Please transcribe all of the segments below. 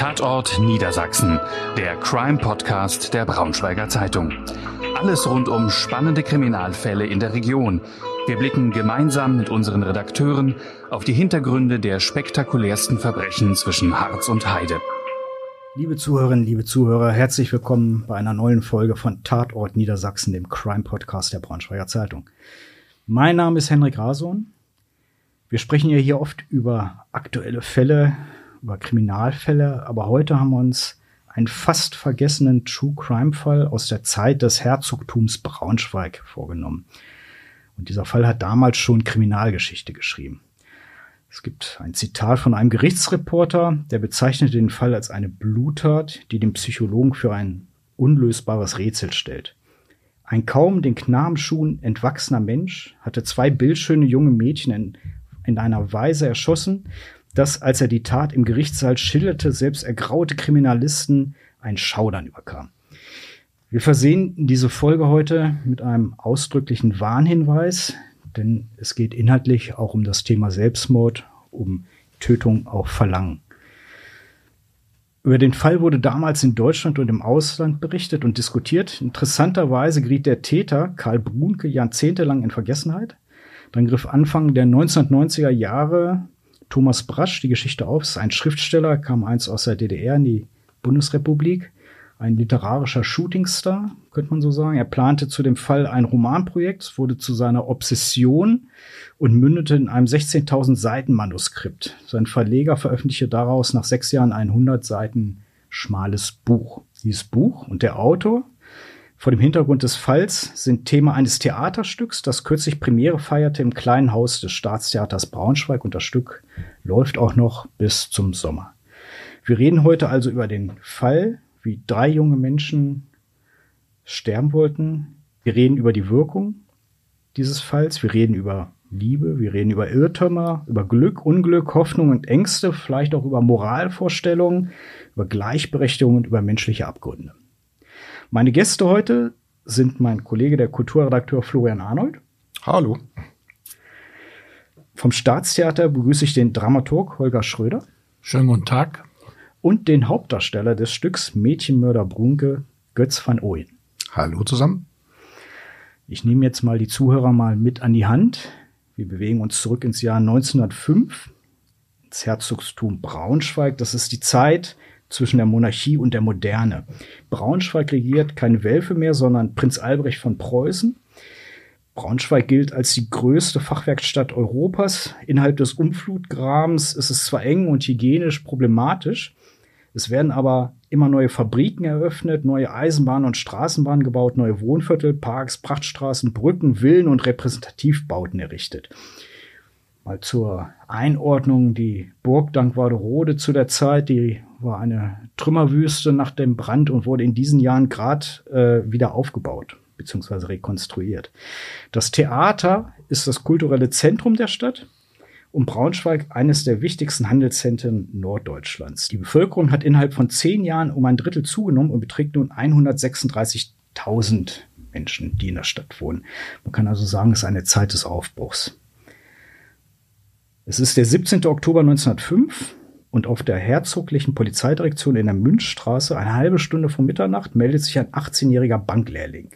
Tatort Niedersachsen, der Crime-Podcast der Braunschweiger Zeitung. Alles rund um spannende Kriminalfälle in der Region. Wir blicken gemeinsam mit unseren Redakteuren auf die Hintergründe der spektakulärsten Verbrechen zwischen Harz und Heide. Liebe Zuhörerinnen, liebe Zuhörer, herzlich willkommen bei einer neuen Folge von Tatort Niedersachsen, dem Crime-Podcast der Braunschweiger Zeitung. Mein Name ist Henrik Rason. Wir sprechen ja hier oft über aktuelle Fälle, über Kriminalfälle, aber heute haben wir uns einen fast vergessenen True Crime Fall aus der Zeit des Herzogtums Braunschweig vorgenommen. Und dieser Fall hat damals schon Kriminalgeschichte geschrieben. Es gibt ein Zitat von einem Gerichtsreporter, der bezeichnet den Fall als eine Bluttat, die den Psychologen für ein unlösbares Rätsel stellt. Ein kaum den Knabenschuhen entwachsener Mensch hatte zwei bildschöne junge Mädchen in in einer Weise erschossen, dass, als er die Tat im Gerichtssaal schilderte, selbst ergraute Kriminalisten ein Schaudern überkam. Wir versehen diese Folge heute mit einem ausdrücklichen Warnhinweis, denn es geht inhaltlich auch um das Thema Selbstmord, um Tötung auf Verlangen. Über den Fall wurde damals in Deutschland und im Ausland berichtet und diskutiert. Interessanterweise geriet der Täter, Karl Brunke, jahrzehntelang in Vergessenheit. Dann griff Anfang der 1990er Jahre Thomas Brasch die Geschichte auf. Es ist ein Schriftsteller, kam einst aus der DDR in die Bundesrepublik. Ein literarischer Shootingstar, könnte man so sagen. Er plante zu dem Fall ein Romanprojekt, wurde zu seiner Obsession und mündete in einem 16.000 Seiten Manuskript. Sein Verleger veröffentlichte daraus nach sechs Jahren ein 100 Seiten schmales Buch. Dieses Buch und der Autor vor dem Hintergrund des Falls sind Thema eines Theaterstücks, das kürzlich Premiere feierte im kleinen Haus des Staatstheaters Braunschweig und das Stück läuft auch noch bis zum Sommer. Wir reden heute also über den Fall, wie drei junge Menschen sterben wollten. Wir reden über die Wirkung dieses Falls. Wir reden über Liebe. Wir reden über Irrtümer, über Glück, Unglück, Hoffnung und Ängste, vielleicht auch über Moralvorstellungen, über Gleichberechtigung und über menschliche Abgründe. Meine Gäste heute sind mein Kollege, der Kulturredakteur Florian Arnold. Hallo. Vom Staatstheater begrüße ich den Dramaturg Holger Schröder. Schönen guten Tag. Und den Hauptdarsteller des Stücks Mädchenmörder Brunke, Götz van Ooyen. Hallo zusammen. Ich nehme jetzt mal die Zuhörer mal mit an die Hand. Wir bewegen uns zurück ins Jahr 1905, ins Herzogstum Braunschweig. Das ist die Zeit, zwischen der Monarchie und der Moderne. Braunschweig regiert keine Welfe mehr, sondern Prinz Albrecht von Preußen. Braunschweig gilt als die größte Fachwerkstatt Europas. Innerhalb des Umflutgrabens ist es zwar eng und hygienisch problematisch, es werden aber immer neue Fabriken eröffnet, neue Eisenbahnen und Straßenbahnen gebaut, neue Wohnviertel, Parks, Prachtstraßen, Brücken, Villen und Repräsentativbauten errichtet. Mal zur Einordnung, die Burg Dankwarderode zu der Zeit, die war eine Trümmerwüste nach dem Brand und wurde in diesen Jahren gerade äh, wieder aufgebaut bzw. rekonstruiert. Das Theater ist das kulturelle Zentrum der Stadt und Braunschweig eines der wichtigsten Handelszentren Norddeutschlands. Die Bevölkerung hat innerhalb von zehn Jahren um ein Drittel zugenommen und beträgt nun 136.000 Menschen, die in der Stadt wohnen. Man kann also sagen, es ist eine Zeit des Aufbruchs. Es ist der 17. Oktober 1905 und auf der herzoglichen Polizeidirektion in der Münchstraße, eine halbe Stunde vor Mitternacht, meldet sich ein 18-jähriger Banklehrling.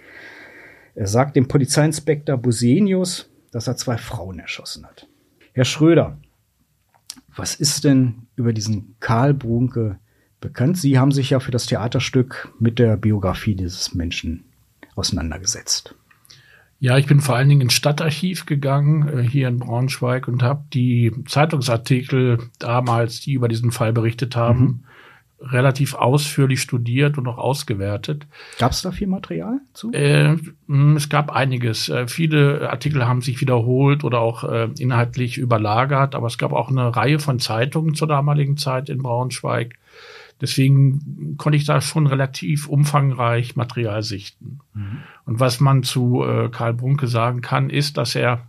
Er sagt dem Polizeiinspektor Busenius, dass er zwei Frauen erschossen hat. Herr Schröder, was ist denn über diesen Karl Brunke bekannt? Sie haben sich ja für das Theaterstück mit der Biografie dieses Menschen auseinandergesetzt. Ja, ich bin vor allen Dingen ins Stadtarchiv gegangen, äh, hier in Braunschweig, und habe die Zeitungsartikel damals, die über diesen Fall berichtet haben, mhm. relativ ausführlich studiert und auch ausgewertet. Gab es da viel Material zu? Äh, es gab einiges. Äh, viele Artikel haben sich wiederholt oder auch äh, inhaltlich überlagert, aber es gab auch eine Reihe von Zeitungen zur damaligen Zeit in Braunschweig Deswegen konnte ich da schon relativ umfangreich Material sichten. Mhm. Und was man zu äh, Karl Brunke sagen kann, ist, dass er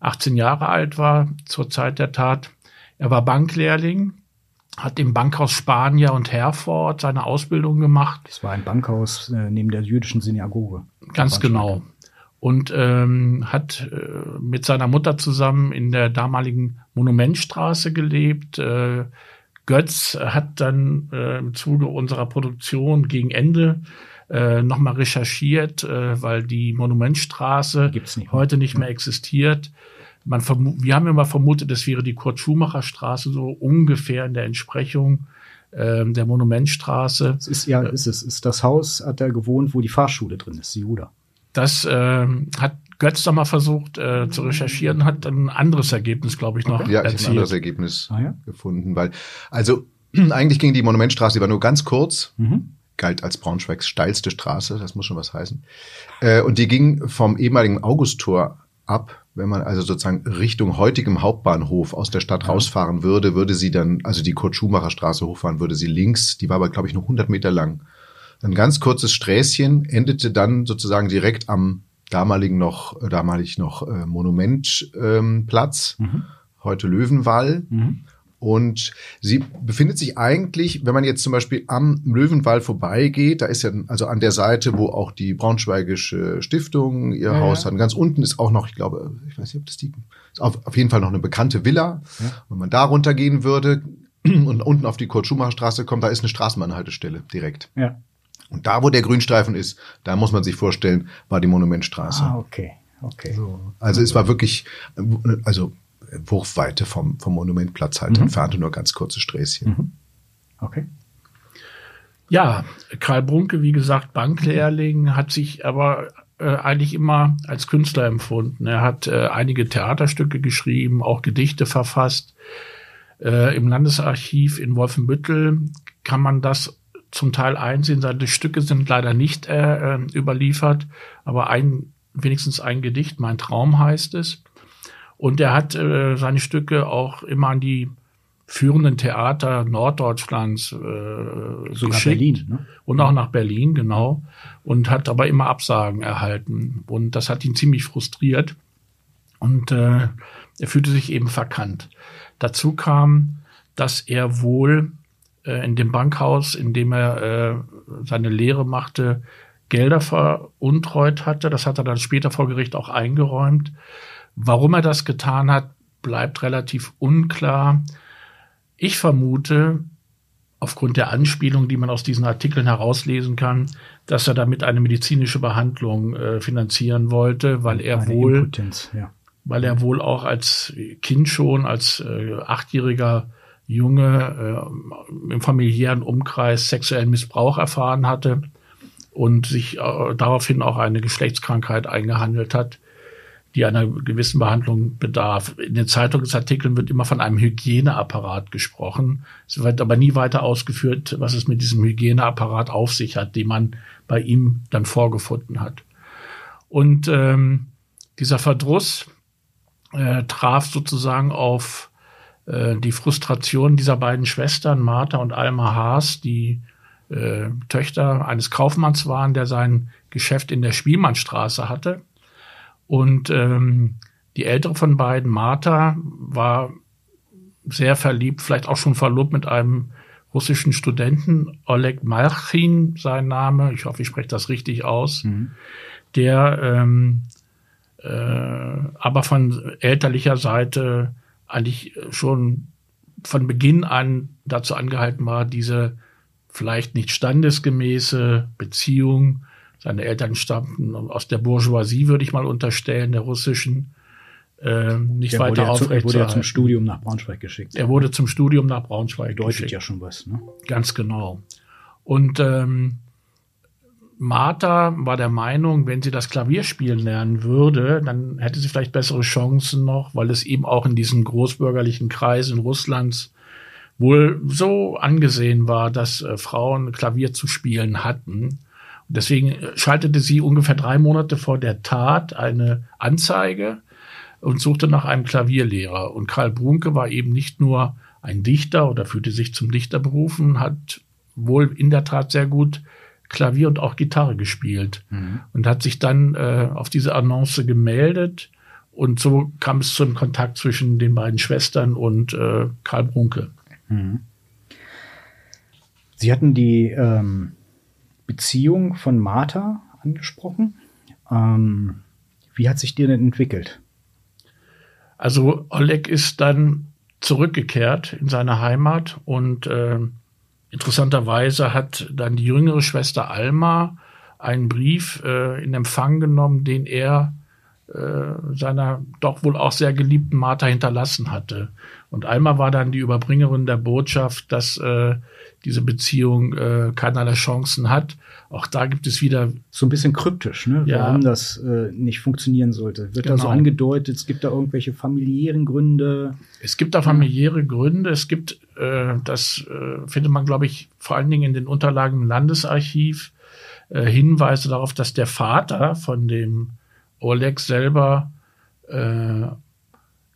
18 Jahre alt war zur Zeit der Tat. Er war Banklehrling, hat im Bankhaus Spanier und Herford seine Ausbildung gemacht. Das war ein Bankhaus äh, neben der jüdischen Synagoge. Ganz genau. Und ähm, hat äh, mit seiner Mutter zusammen in der damaligen Monumentstraße gelebt. Äh, Götz hat dann äh, im Zuge unserer Produktion gegen Ende äh, nochmal recherchiert, äh, weil die Monumentstraße nicht heute nicht mehr existiert. Man wir haben immer vermutet, es wäre die Kurt-Schumacher-Straße so ungefähr in der Entsprechung ähm, der Monumentstraße. Es ist ja, ist es, ist das Haus, hat er gewohnt, wo die Fahrschule drin ist, die Juda. Das ähm, hat Götz noch mal versucht äh, zu recherchieren, hat ein anderes Ergebnis, glaube ich, noch Ja, ich habe ein erzielt. anderes Ergebnis Ah, ja? gefunden, weil, also, eigentlich ging die Monumentstraße, die war nur ganz kurz, Mhm. galt als Braunschweigs steilste Straße, das muss schon was heißen. Äh, und die ging vom ehemaligen Augusttor ab. Wenn man also sozusagen Richtung heutigem Hauptbahnhof aus der Stadt rausfahren würde, würde sie dann, also die Kurt-Schumacher-Straße hochfahren, würde sie links, die war aber, glaube ich, nur 100 Meter lang. Ein ganz kurzes Sträßchen endete dann sozusagen direkt am damaligen noch, äh, damalig noch äh, Monumentplatz, ähm, Platz, heute Löwenwall. Mhm. Und sie befindet sich eigentlich, wenn man jetzt zum Beispiel am Löwenwall vorbeigeht, da ist ja also an der Seite, wo auch die Braunschweigische Stiftung ihr Ja, Haus ja. hat. Ganz unten ist auch noch, ich glaube, ich weiß nicht, ob das die, ist auf, auf jeden Fall noch eine bekannte Villa. Wenn man da runtergehen würde und unten auf die Kurt-Schumacher-Straße kommt, da ist eine Straßenbahnhaltestelle direkt. Ja. Und da, wo der Grünstreifen ist, da muss man sich vorstellen, war die Monumentstraße. Ah, okay. Okay. Also es war wirklich, also Wurfweite vom, vom Monumentplatz halt entfernt und nur ganz kurze Sträßchen. Okay. Ja, Karl Brunke, wie gesagt, Banklehrling, hat sich aber äh, eigentlich immer als Künstler empfunden. Er hat äh, einige Theaterstücke geschrieben, auch Gedichte verfasst. Äh, Im Landesarchiv in Wolfenbüttel kann man das zum Teil einsehen. Seine Stücke sind leider nicht äh, äh, überliefert, aber ein, wenigstens ein Gedicht, Mein Traum heißt es. Und er hat äh, seine Stücke auch immer an die führenden Theater Norddeutschlands äh, Sogar geschickt. Berlin, ne? Und auch nach Berlin, genau. Und hat aber immer Absagen erhalten. Und das hat ihn ziemlich frustriert. Und äh, er fühlte sich eben verkannt. Dazu kam, dass er wohl äh, in dem Bankhaus, in dem er äh, seine Lehre machte, Gelder veruntreut hatte. Das hat er dann später vor Gericht auch eingeräumt. Warum er das getan hat, bleibt relativ unklar. Ich vermute, aufgrund der Anspielung, die man aus diesen Artikeln herauslesen kann, dass er damit eine medizinische Behandlung äh, finanzieren wollte, weil er Eine wohl Impotenz, ja. weil er wohl auch als Kind schon, als äh, achtjähriger Junge äh, im familiären Umkreis sexuellen Missbrauch erfahren hatte und sich äh, daraufhin auch eine Geschlechtskrankheit eingehandelt hat, die einer gewissen Behandlung bedarf. In den Zeitungsartikeln wird immer von einem Hygieneapparat gesprochen. Es wird aber nie weiter ausgeführt, was es mit diesem Hygieneapparat auf sich hat, den man bei ihm dann vorgefunden hat. Und ähm, dieser Verdruss äh, traf sozusagen auf äh, die Frustration dieser beiden Schwestern, Martha und Alma Haas, die äh, Töchter eines Kaufmanns waren, der sein Geschäft in der Spielmannstraße hatte. Und ähm, die ältere von beiden, Martha, war sehr verliebt, vielleicht auch schon verlobt mit einem russischen Studenten, Oleg Malchin, sein Name, ich hoffe, ich spreche das richtig aus, der ähm, äh, aber von elterlicher Seite eigentlich schon von Beginn an dazu angehalten war, diese vielleicht nicht standesgemäße Beziehung, seine Eltern stammten aus der Bourgeoisie, würde ich mal unterstellen, der russischen, äh, nicht Der weiter zu, er wurde ja zum aufrechtzuerhalten. Studium nach Braunschweig geschickt. Er wurde zum Studium nach Braunschweig Bedeutet geschickt. ja schon was, ne? Ganz genau. Und ähm, Martha war der Meinung, wenn sie das Klavierspielen lernen würde, dann hätte sie vielleicht bessere Chancen noch, weil es eben auch in diesen großbürgerlichen Kreisen Russlands wohl so angesehen war, dass äh, Frauen Klavier zu spielen hatten. Und deswegen äh, schaltete sie ungefähr drei Monate vor der Tat eine Anzeige und suchte nach einem Klavierlehrer. Und Karl Brunke war eben nicht nur ein Dichter oder fühlte sich zum Dichter berufen, hat wohl in der Tat sehr gut Klavier und auch Gitarre gespielt und hat sich dann äh, auf diese Annonce gemeldet. Und so kam es zum Kontakt zwischen den beiden Schwestern und äh, Karl Brunke. Sie hatten die ähm, Beziehung von Martha angesprochen. Ähm, wie hat sich die denn entwickelt? Also Oleg ist dann zurückgekehrt in seine Heimat und äh, interessanterweise hat dann die jüngere Schwester Alma einen Brief äh, in Empfang genommen, den er äh, seiner doch wohl auch sehr geliebten Martha hinterlassen hatte. Und Alma war dann die Überbringerin der Botschaft, dass äh, diese Beziehung äh, keinerlei Chancen hat. Auch da gibt es wieder so ein bisschen kryptisch, ne? Ja. warum das äh, nicht funktionieren sollte. Wird da so Genau. angedeutet, es gibt da irgendwelche familiären Gründe. Es gibt da familiäre Gründe. Es gibt, äh, das äh, findet man, glaube ich, vor allen Dingen in den Unterlagen im Landesarchiv, äh, Hinweise darauf, dass der Vater von dem Oleg selber, äh,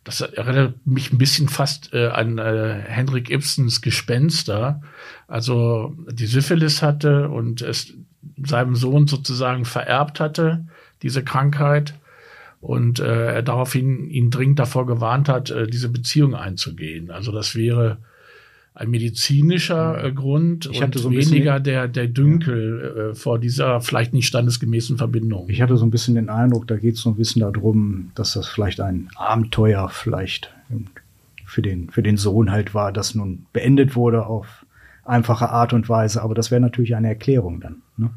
das erinnert mich ein bisschen fast äh, an äh, Henrik Ibsens Gespenster, also die Syphilis hatte und es seinem Sohn sozusagen vererbt hatte, diese Krankheit und äh, er daraufhin ihn dringend davor gewarnt hat, äh, diese Beziehung einzugehen. Also das wäre ein medizinischer äh, Grund Ich und hatte so ein weniger der, der Dünkel äh, vor dieser vielleicht nicht standesgemäßen Verbindung. Ich hatte so ein bisschen den Eindruck, da geht es so ein bisschen darum, dass das vielleicht ein Abenteuer vielleicht für den, für den Sohn halt war, das nun beendet wurde auf einfache Art und Weise. Aber das wäre natürlich eine Erklärung dann. Ne?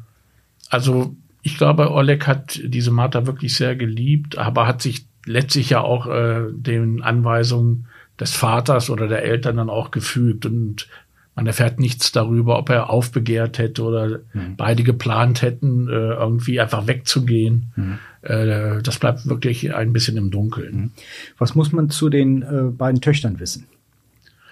Also ich glaube, Oleg hat diese Martha wirklich sehr geliebt, aber hat sich letztlich ja auch äh, den Anweisungen des Vaters oder der Eltern dann auch gefügt und man erfährt nichts darüber, ob er aufbegehrt hätte oder Mhm. beide geplant hätten, äh, irgendwie einfach wegzugehen. Mhm. Äh, das bleibt wirklich ein bisschen im Dunkeln. Was muss man zu den äh, beiden Töchtern wissen?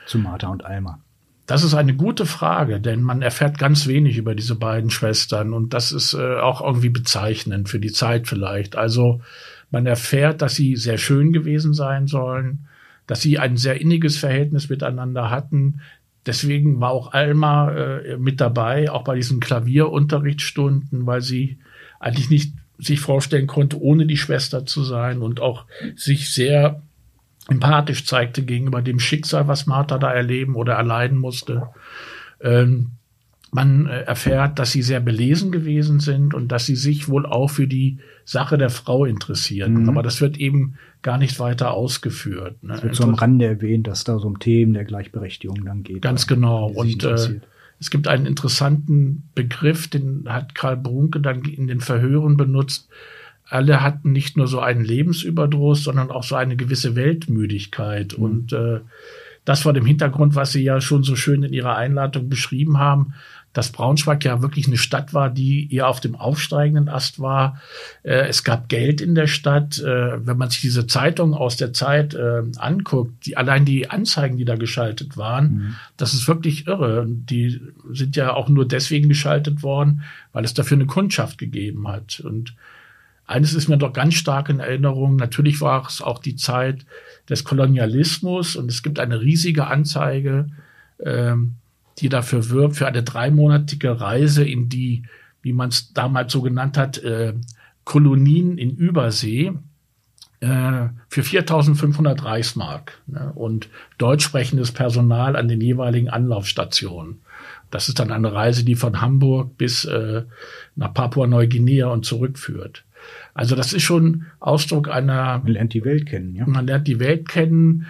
Zu Martha und Alma. Das ist eine gute Frage, denn man erfährt ganz wenig über diese beiden Schwestern und das ist auch irgendwie bezeichnend für die Zeit vielleicht. Also man erfährt, dass sie sehr schön gewesen sein sollen, dass sie ein sehr inniges Verhältnis miteinander hatten. Deswegen war auch Alma äh, mit dabei, auch bei diesen Klavierunterrichtsstunden, weil sie eigentlich nicht sich vorstellen konnte, ohne die Schwester zu sein und auch sich sehr empathisch zeigte gegenüber dem Schicksal, was Martha da erleben oder erleiden musste. Ähm, man äh, erfährt, dass sie sehr belesen gewesen sind und dass sie sich wohl auch für die Sache der Frau interessierten. Mhm. Aber das wird eben gar nicht weiter ausgeführt. Ne? Es wird so am Rande erwähnt, dass da so um Themen der Gleichberechtigung dann geht. Ganz genau. die sich Und äh, es gibt einen interessanten Begriff, den hat Karl Brunke dann in den Verhören benutzt. Alle hatten nicht nur so einen Lebensüberdruss, sondern auch so eine gewisse Weltmüdigkeit. Mhm. Und äh, das vor dem Hintergrund, was Sie ja schon so schön in Ihrer Einladung beschrieben haben, dass Braunschweig ja wirklich eine Stadt war, die eher auf dem aufsteigenden Ast war. Äh, es gab Geld in der Stadt. Äh, wenn man sich diese Zeitungen aus der Zeit äh, anguckt, die, allein die Anzeigen, die da geschaltet waren, Mhm. das ist wirklich irre. Die sind ja auch nur deswegen geschaltet worden, weil es dafür eine Kundschaft gegeben hat. Und eines ist mir doch ganz stark in Erinnerung. Natürlich war es auch die Zeit des Kolonialismus und es gibt eine riesige Anzeige, ähm, die dafür wirbt, für eine dreimonatige Reise in die, wie man es damals so genannt hat, äh, Kolonien in Übersee äh, für 4.500 Reichsmark ne, und deutsch sprechendes Personal an den jeweiligen Anlaufstationen. Das ist dann eine Reise, die von Hamburg bis äh, nach Papua-Neuguinea und zurückführt. Also das ist schon Ausdruck einer Man lernt die Welt kennen, ja. man lernt die Welt kennen.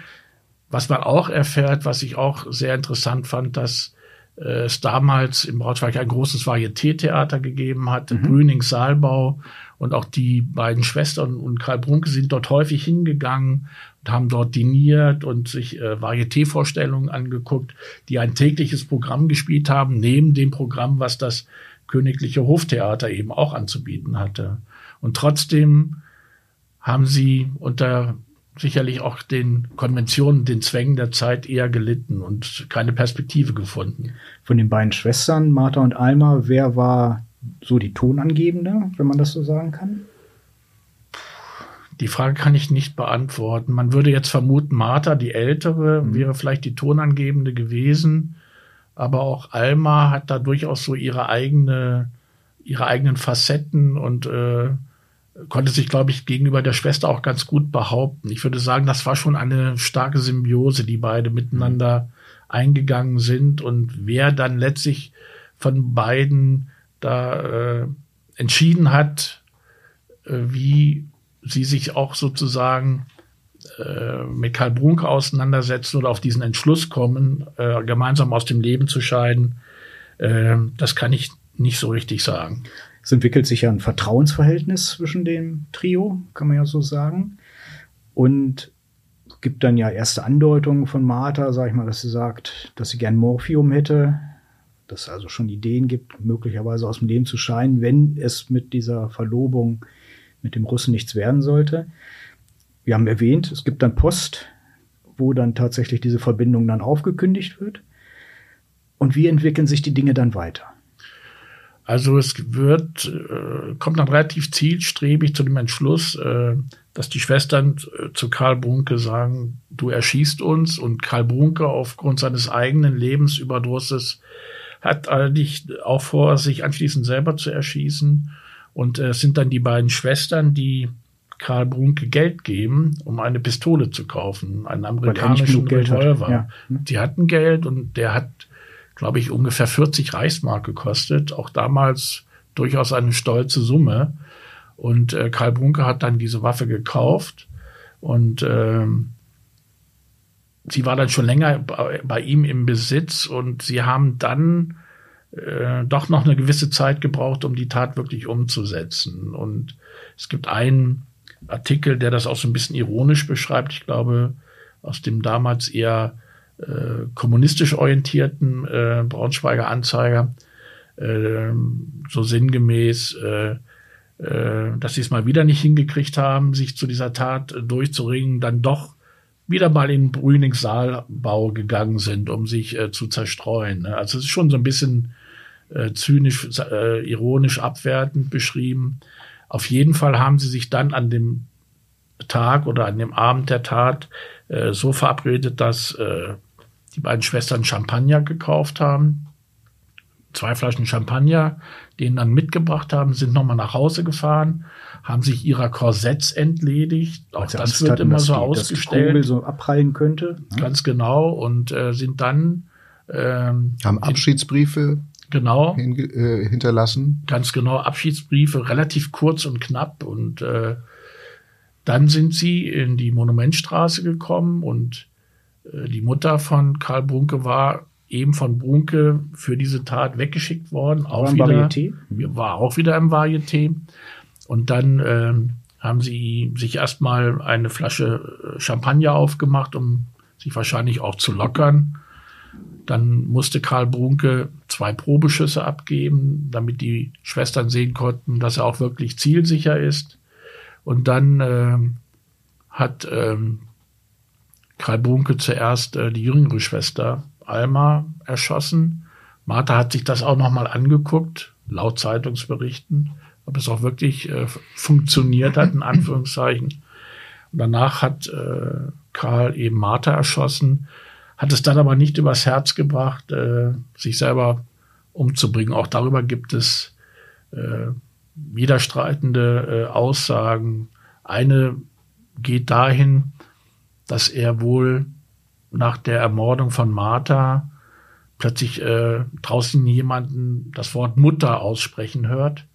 Was man auch erfährt, was ich auch sehr interessant fand, dass es damals in Braunschweig ein großes Varieté-Theater gegeben hat, Mhm. Brünings Saalbau. Und auch die beiden Schwestern und Karl Brunke sind dort häufig hingegangen und haben dort diniert und sich äh, Varieté-Vorstellungen angeguckt, die ein tägliches Programm gespielt haben, neben dem Programm, was das Königliche Hoftheater eben auch anzubieten hatte. Und trotzdem haben sie unter sicherlich auch den Konventionen, den Zwängen der Zeit eher gelitten und keine Perspektive gefunden. Von den beiden Schwestern, Martha und Alma, wer war so die Tonangebende, wenn man das so sagen kann? Die Frage kann ich nicht beantworten. Man würde jetzt vermuten, Martha, die Ältere, Mhm. wäre vielleicht die Tonangebende gewesen, aber auch Alma hat da durchaus so ihre eigene, ihre eigenen Facetten und äh, konnte sich, glaube ich, gegenüber der Schwester auch ganz gut behaupten. Ich würde sagen, das war schon eine starke Symbiose, die beide miteinander eingegangen sind und wer dann letztlich von beiden da äh, entschieden hat, äh, wie sie sich auch sozusagen äh, mit Karl Brunke auseinandersetzen oder auf diesen Entschluss kommen, äh, gemeinsam aus dem Leben zu scheiden, äh, das kann ich nicht so richtig sagen. Es entwickelt sich ja ein Vertrauensverhältnis zwischen dem Trio, kann man ja so sagen. Und gibt dann ja erste Andeutungen von Martha, sag ich mal, dass sie sagt, dass sie gern Morphium hätte, dass es also schon Ideen gibt, möglicherweise aus dem Leben zu scheinen, wenn es mit dieser Verlobung mit dem Russen nichts werden sollte. Wir haben erwähnt, es gibt dann Post, wo dann tatsächlich diese Verbindung dann aufgekündigt wird. Und wie entwickeln sich die Dinge dann weiter? Also es wird, äh, kommt dann relativ zielstrebig zu dem Entschluss, äh, dass die Schwestern äh, zu Karl Brunke sagen, du erschießt uns und Karl Brunke aufgrund seines eigenen Lebensüberdrusses hat allerdings auch vor, sich anschließend selber zu erschießen. Und äh, es sind dann die beiden Schwestern, die Karl Brunke Geld geben, um eine Pistole zu kaufen, einen amerikanischen Revolver. Ja. Die hatten Geld und der hat glaube ich, ungefähr 40 Reichsmark gekostet. Auch damals durchaus eine stolze Summe. Und äh, Karl Brunke hat dann diese Waffe gekauft und äh, sie war dann schon länger bei, bei, ihm im Besitz und sie haben dann äh, doch noch eine gewisse Zeit gebraucht, um die Tat wirklich umzusetzen. Und es gibt einen Artikel, der das auch so ein bisschen ironisch beschreibt. Ich glaube, aus dem damals eher äh, kommunistisch orientierten äh, Braunschweiger Anzeiger, äh, so sinngemäß, äh, äh, dass sie es mal wieder nicht hingekriegt haben, sich zu dieser Tat durchzuringen, dann doch wieder mal in Brünings-Saalbau gegangen sind, um sich äh, zu zerstreuen. Ne? Also es ist schon so ein bisschen äh, zynisch, äh, ironisch abwertend beschrieben. Auf jeden Fall haben sie sich dann an dem Tag oder an dem Abend der Tat äh, so verabredet, dass äh, die beiden Schwestern Champagner gekauft haben. Zwei Flaschen Champagner, den dann mitgebracht haben, sind nochmal nach Hause gefahren, haben sich ihrer Korsetts entledigt. Auch also das wird hatten, immer so die, ausgestellt. Dass so abprallen könnte. Ganz genau. Und äh, sind dann ähm, haben Abschiedsbriefe genau hin, äh, hinterlassen. Ganz genau, Abschiedsbriefe, relativ kurz und knapp. Und äh, dann sind sie in die Monumentstraße gekommen und äh, die Mutter von Karl Brunke war eben von Brunke für diese Tat weggeschickt worden. Auch war wieder, Varieté? War auch wieder im Varieté. Und dann ähm, haben sie sich erstmal eine Flasche äh, Champagner aufgemacht, um sich wahrscheinlich auch zu lockern. Dann musste Karl Brunke zwei Probeschüsse abgeben, damit die Schwestern sehen konnten, dass er auch wirklich zielsicher ist. Und dann äh, hat ähm, Karl Bunke zuerst äh, die jüngere Schwester Alma erschossen. Martha hat sich das auch nochmal angeguckt, laut Zeitungsberichten, ob es auch wirklich äh, funktioniert hat, in Anführungszeichen. Und danach hat äh, Karl eben Martha erschossen, hat es dann aber nicht übers Herz gebracht, äh, sich selber umzubringen. Auch darüber gibt es äh, widerstreitende äh, Aussagen. Eine geht dahin, dass er wohl nach der Ermordung von Martha plötzlich äh, draußen jemanden das Wort Mutter aussprechen hört.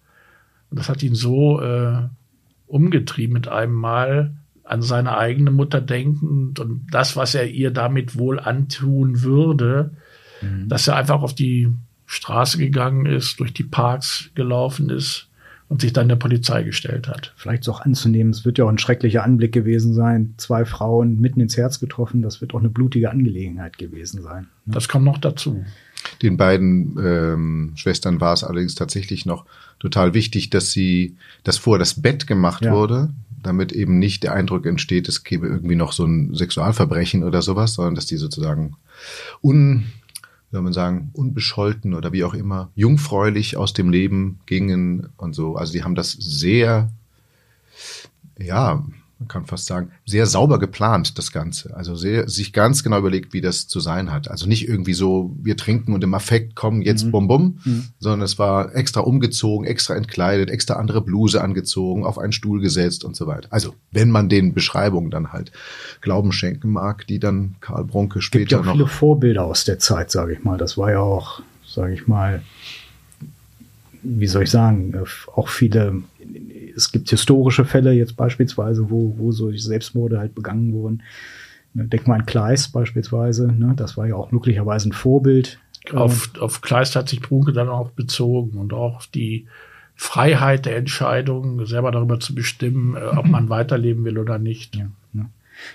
Und das hat ihn so äh, umgetrieben mit einem Mal an seine eigene Mutter denkend und das, was er ihr damit wohl antun würde, mhm. dass er einfach auf die Straße gegangen ist, durch die Parks gelaufen ist und sich dann der Polizei gestellt hat. Vielleicht ist auch anzunehmen, es wird ja auch ein schrecklicher Anblick gewesen sein. Zwei Frauen mitten ins Herz getroffen, das wird auch eine blutige Angelegenheit gewesen sein. Ne? Das kommt noch dazu. Den beiden ähm, Schwestern war es allerdings tatsächlich noch total wichtig, dass sie, dass vor das Bett gemacht ja. wurde, damit eben nicht der Eindruck entsteht, es gäbe irgendwie noch so ein Sexualverbrechen oder sowas, sondern dass die sozusagen un soll man sagen, unbescholten oder wie auch immer, jungfräulich aus dem Leben gingen und so. Also die haben das sehr, ja, man kann fast sagen, sehr sauber geplant, das Ganze. Also sehr, sich ganz genau überlegt, wie das zu sein hat. Also nicht irgendwie so, wir trinken und im Affekt kommen jetzt mhm. bum bum, mhm. sondern es war extra umgezogen, extra entkleidet, extra andere Bluse angezogen, auf einen Stuhl gesetzt und so weiter. Also, wenn man den Beschreibungen dann halt Glauben schenken mag, die dann Karl Bronke später Gibt ja auch noch. viele Vorbilder aus der Zeit, sage ich mal. Das war ja auch, sage ich mal, wie soll ich sagen, auch viele es gibt historische Fälle jetzt beispielsweise, wo, wo so Selbstmorde halt begangen wurden. Ne, denk mal an Kleist beispielsweise, ne? das war ja auch möglicherweise ein Vorbild. Auf, auf Kleist hat sich Brunke dann auch bezogen und auch die Freiheit der Entscheidung, selber darüber zu bestimmen, äh, ob man weiterleben will oder nicht. Ja, ne?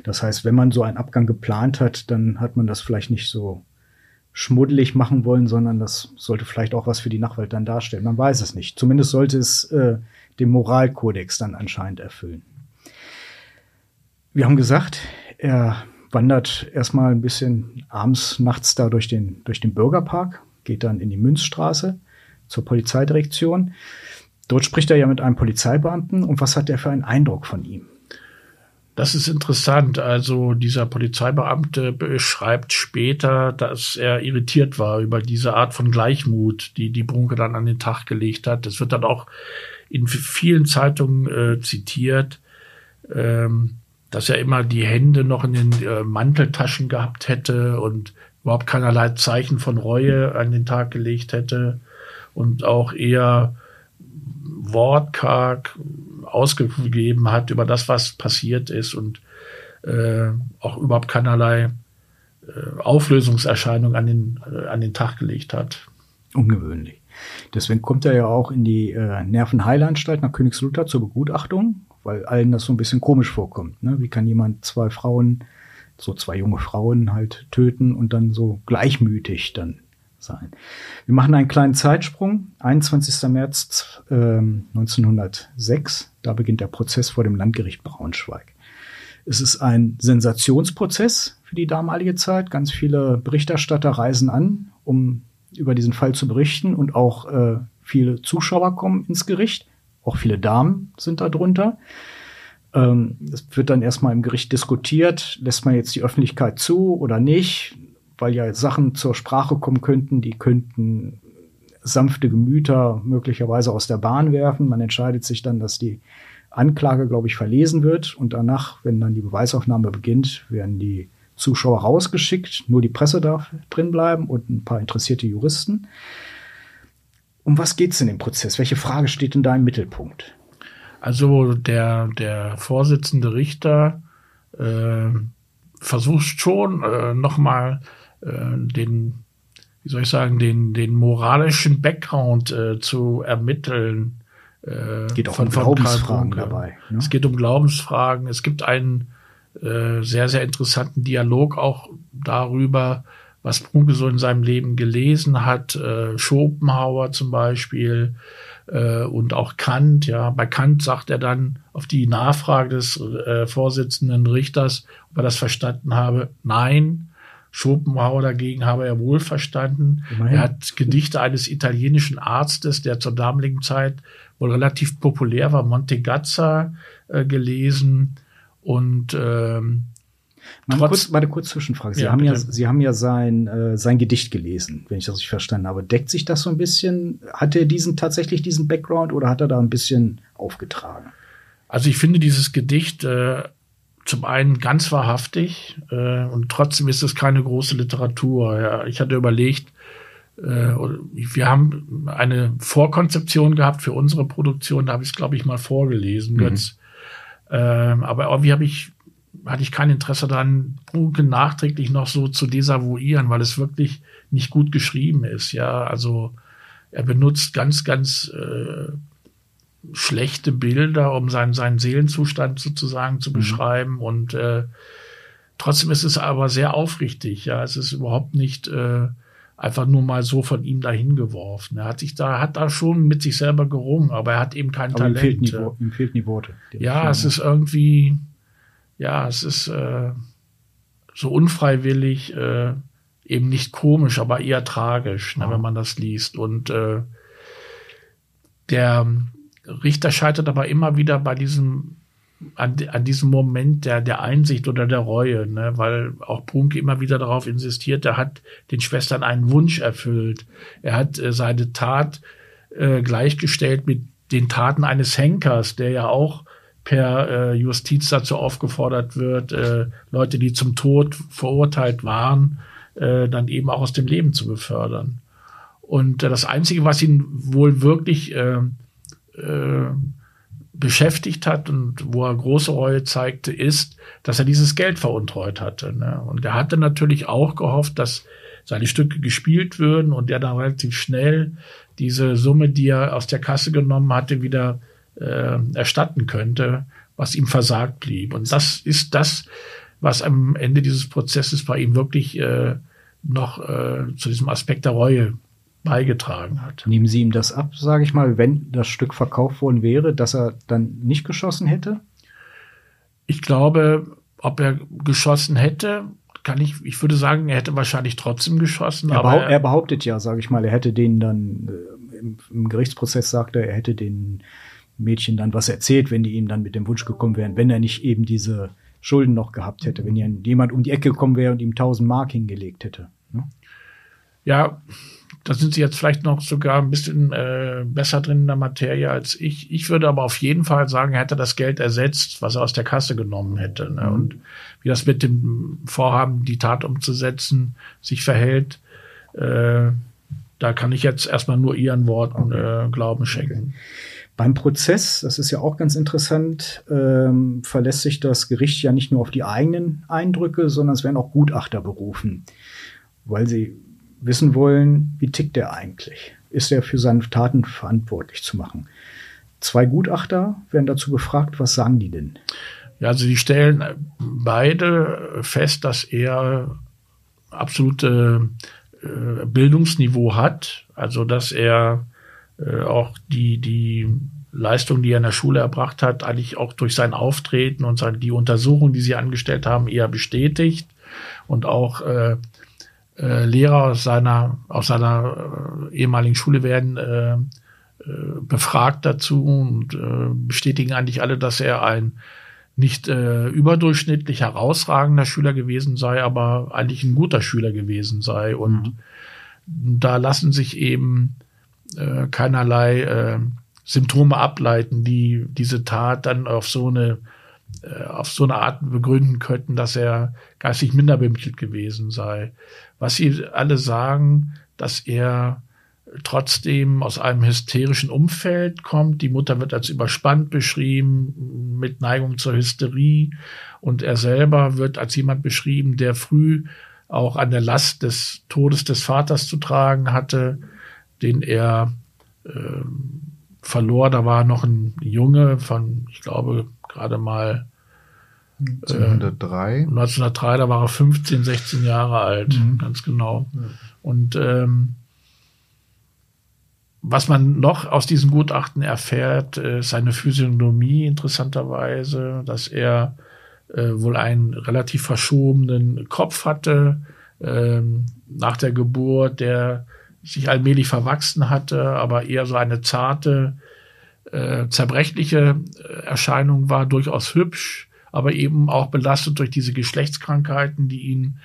Das heißt, wenn man so einen Abgang geplant hat, dann hat man das vielleicht nicht so schmuddelig machen wollen, sondern das sollte vielleicht auch was für die Nachwelt dann darstellen. Man weiß es nicht. Zumindest sollte es äh, den Moralkodex dann anscheinend erfüllen. Wir haben gesagt, er wandert erstmal ein bisschen abends, nachts da durch den, durch den Bürgerpark, geht dann in die Münzstraße zur Polizeidirektion. Dort spricht er ja mit einem Polizeibeamten und was hat er für einen Eindruck von ihm? Das ist interessant. Also dieser Polizeibeamte beschreibt später, dass er irritiert war über diese Art von Gleichmut, die die Brunke dann an den Tag gelegt hat. Das wird dann auch in vielen Zeitungen äh, zitiert, ähm, dass er immer die Hände noch in den äh, Manteltaschen gehabt hätte und überhaupt keinerlei Zeichen von Reue an den Tag gelegt hätte und auch eher wortkarg ausgegeben hat über das, was passiert ist und äh, auch überhaupt keinerlei äh, Auflösungserscheinung an den, äh, an den Tag gelegt hat. Ungewöhnlich. Deswegen kommt er ja auch in die äh, Nervenheilanstalt nach Königslutter zur Begutachtung, weil allen das so ein bisschen komisch vorkommt. Ne? Wie kann jemand zwei Frauen, so zwei junge Frauen halt töten und dann so gleichmütig dann sein. Wir machen einen kleinen Zeitsprung. 21. März äh, 1906, da beginnt der Prozess vor dem Landgericht Braunschweig. Es ist ein Sensationsprozess für die damalige Zeit. Ganz viele Berichterstatter reisen an, um über diesen Fall zu berichten und auch äh, viele Zuschauer kommen ins Gericht. Auch viele Damen sind da drunter. Ähm, es wird dann erstmal im Gericht diskutiert, lässt man jetzt die Öffentlichkeit zu oder nicht weil ja Sachen zur Sprache kommen könnten, die könnten sanfte Gemüter möglicherweise aus der Bahn werfen. Man entscheidet sich dann, dass die Anklage, glaube ich, verlesen wird und danach, wenn dann die Beweisaufnahme beginnt, werden die Zuschauer rausgeschickt. Nur die Presse darf drin bleiben und ein paar interessierte Juristen. Um was geht es in dem Prozess? Welche Frage steht in da im Mittelpunkt? Also der, der Vorsitzende Richter äh, versucht schon äh, nochmal äh, den, wie soll ich sagen, den, den moralischen Background äh, zu ermitteln. Äh, geht auch von, um Glaubensfragen dabei. Ne? Es geht um Glaubensfragen. Es gibt einen äh, sehr, sehr interessanten Dialog auch darüber, was Brunke so in seinem Leben gelesen hat. Äh, Schopenhauer zum Beispiel äh, und auch Kant. Ja, bei Kant sagt er dann auf die Nachfrage des äh, Vorsitzenden Richters, ob er das verstanden habe, nein. Schopenhauer dagegen habe er wohl verstanden. Immerhin. Er hat Gedichte eines italienischen Arztes, der zur damaligen Zeit wohl relativ populär war, Montegazza, äh, gelesen. Und ähm, Mal, Trotz, kurz, mal eine kurze Zwischenfrage. Sie, ja, haben, ja, Sie haben ja sein, äh, sein Gedicht gelesen, wenn ich das richtig verstanden habe. Deckt sich das so ein bisschen? Hat er diesen tatsächlich diesen Background oder hat er da ein bisschen aufgetragen? Also ich finde dieses Gedicht äh, zum einen ganz wahrhaftig äh, und trotzdem ist es keine große Literatur. Ja, ich hatte überlegt, äh, wir haben eine Vorkonzeption gehabt für unsere Produktion, da habe ich es, glaube ich, mal vorgelesen, mhm. Götz. Ähm, aber irgendwie habe ich, hatte ich kein Interesse daran, Brunke nachträglich noch so zu desavouieren, weil es wirklich nicht gut geschrieben ist. Ja, also er benutzt ganz, ganz äh, schlechte Bilder, um seinen, seinen Seelenzustand sozusagen zu mhm. beschreiben. Und äh, trotzdem ist es aber sehr aufrichtig. Ja, es ist überhaupt nicht äh, einfach nur mal so von ihm dahin geworfen. Er hat sich da, hat da schon mit sich selber gerungen, aber er hat eben kein aber Talent. Ihm, fehlt nie, ihm fehlten die Worte. Die ja, es ist irgendwie, ja, es ist äh, so unfreiwillig, äh, eben nicht komisch, aber eher tragisch, ne, wenn man das liest. Und äh, der Richter scheitert aber immer wieder bei diesem an, an diesem Moment der, der Einsicht oder der Reue, ne? weil auch Brunke immer wieder darauf insistiert, er hat den Schwestern einen Wunsch erfüllt. Er hat äh, seine Tat äh, gleichgestellt mit den Taten eines Henkers, der ja auch per äh, Justiz dazu aufgefordert wird, äh, Leute, die zum Tod verurteilt waren, äh, dann eben auch aus dem Leben zu befördern. Und äh, das Einzige, was ihn wohl wirklich äh, äh, beschäftigt hat und wo er große Reue zeigte, ist, dass er dieses Geld veruntreut hatte. Ne? Und er hatte natürlich auch gehofft, dass seine Stücke gespielt würden und er dann relativ schnell diese Summe, die er aus der Kasse genommen hatte, wieder äh, erstatten könnte, was ihm versagt blieb. Und das ist das, was am Ende dieses Prozesses bei ihm wirklich äh, noch äh, zu diesem Aspekt der Reue beigetragen hat. Nehmen Sie ihm das ab, sage ich mal, wenn das Stück verkauft worden wäre, dass er dann nicht geschossen hätte? Ich glaube, ob er geschossen hätte, kann ich, ich würde sagen, er hätte wahrscheinlich trotzdem geschossen. Er, aber behaupt, er behauptet ja, sage ich mal, er hätte den dann äh, im, im, Gerichtsprozess sagt er, er hätte den Mädchen dann was erzählt, wenn die ihm dann mit dem Wunsch gekommen wären, wenn er nicht eben diese Schulden noch gehabt hätte, wenn jemand um die Ecke gekommen wäre und ihm 1000 Mark hingelegt hätte. Ne? Ja, da sind Sie jetzt vielleicht noch sogar ein bisschen äh, besser drin in der Materie als ich. Ich würde aber auf jeden Fall sagen, er hätte das Geld ersetzt, was er aus der Kasse genommen hätte. Ne? Mhm. Und wie das mit dem Vorhaben, die Tat umzusetzen, sich verhält, äh, da kann ich jetzt erstmal nur Ihren Worten okay. äh, Glauben schenken. Okay. Beim Prozess, das ist ja auch ganz interessant, ähm, verlässt sich das Gericht ja nicht nur auf die eigenen Eindrücke, sondern es werden auch Gutachter berufen, weil sie wissen wollen, wie tickt er eigentlich? Ist er für seine Taten verantwortlich zu machen? Zwei Gutachter werden dazu befragt, was sagen die denn? Ja, also die stellen beide fest, dass er absolute äh, Bildungsniveau hat, also dass er äh, auch die, die Leistung, die er in der Schule erbracht hat, eigentlich auch durch sein Auftreten und die Untersuchung, die sie angestellt haben, eher bestätigt und auch äh, äh, Lehrer aus seiner, aus seiner äh, ehemaligen Schule werden äh, äh, befragt dazu und bestätigen eigentlich alle, dass er ein nicht überdurchschnittlich herausragender Schüler gewesen sei, aber eigentlich ein guter Schüler gewesen sei. Und mhm. da lassen sich eben keinerlei Symptome ableiten, die diese Tat dann auf so eine auf so eine Art begründen könnten, dass er geistig minder bemittelt gewesen sei. Was sie alle sagen, dass er trotzdem aus einem hysterischen Umfeld kommt. Die Mutter wird als überspannt beschrieben, mit Neigung zur Hysterie. Und er selber wird als jemand beschrieben, der früh auch an der Last des Todes des Vaters zu tragen hatte, den er äh, verlor. Da war noch ein Junge von, ich glaube, gerade mal 1903. Äh, 1903, da war er 15, 16 Jahre alt, mhm. ganz genau. Ja. Und ähm, was man noch aus diesem Gutachten erfährt, ist seine Physiognomie interessanterweise, dass er äh, wohl einen relativ verschobenen Kopf hatte ähm, nach der Geburt, der sich allmählich verwachsen hatte, aber eher so eine zarte, äh, zerbrechliche äh, Erscheinung war, durchaus hübsch, aber eben auch belastet durch diese Geschlechtskrankheiten, die ihn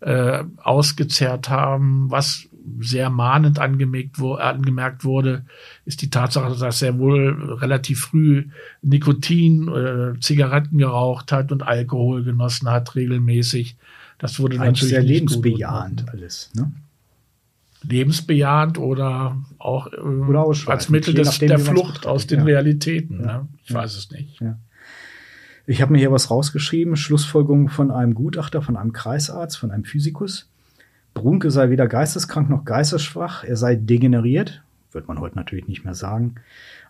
äh, ausgezehrt haben. Was sehr mahnend angemerkt, wo, angemerkt wurde, ist die Tatsache, dass er wohl relativ früh Nikotin, äh, Zigaretten geraucht hat und Alkohol genossen hat regelmäßig. Das wurde Eigentlich natürlich sehr lebensbejahend alles. Ne? lebensbejahend oder auch äh, oder als Mittel des, der Flucht aus den ja. Realitäten. Ja. Ne? Ich ja. weiß es nicht. Ich habe mir hier was rausgeschrieben, Schlussfolgerung von einem Gutachter, von einem Kreisarzt, von einem Physikus. Brunke sei weder geisteskrank noch geistesschwach, er sei degeneriert, wird man heute natürlich nicht mehr sagen.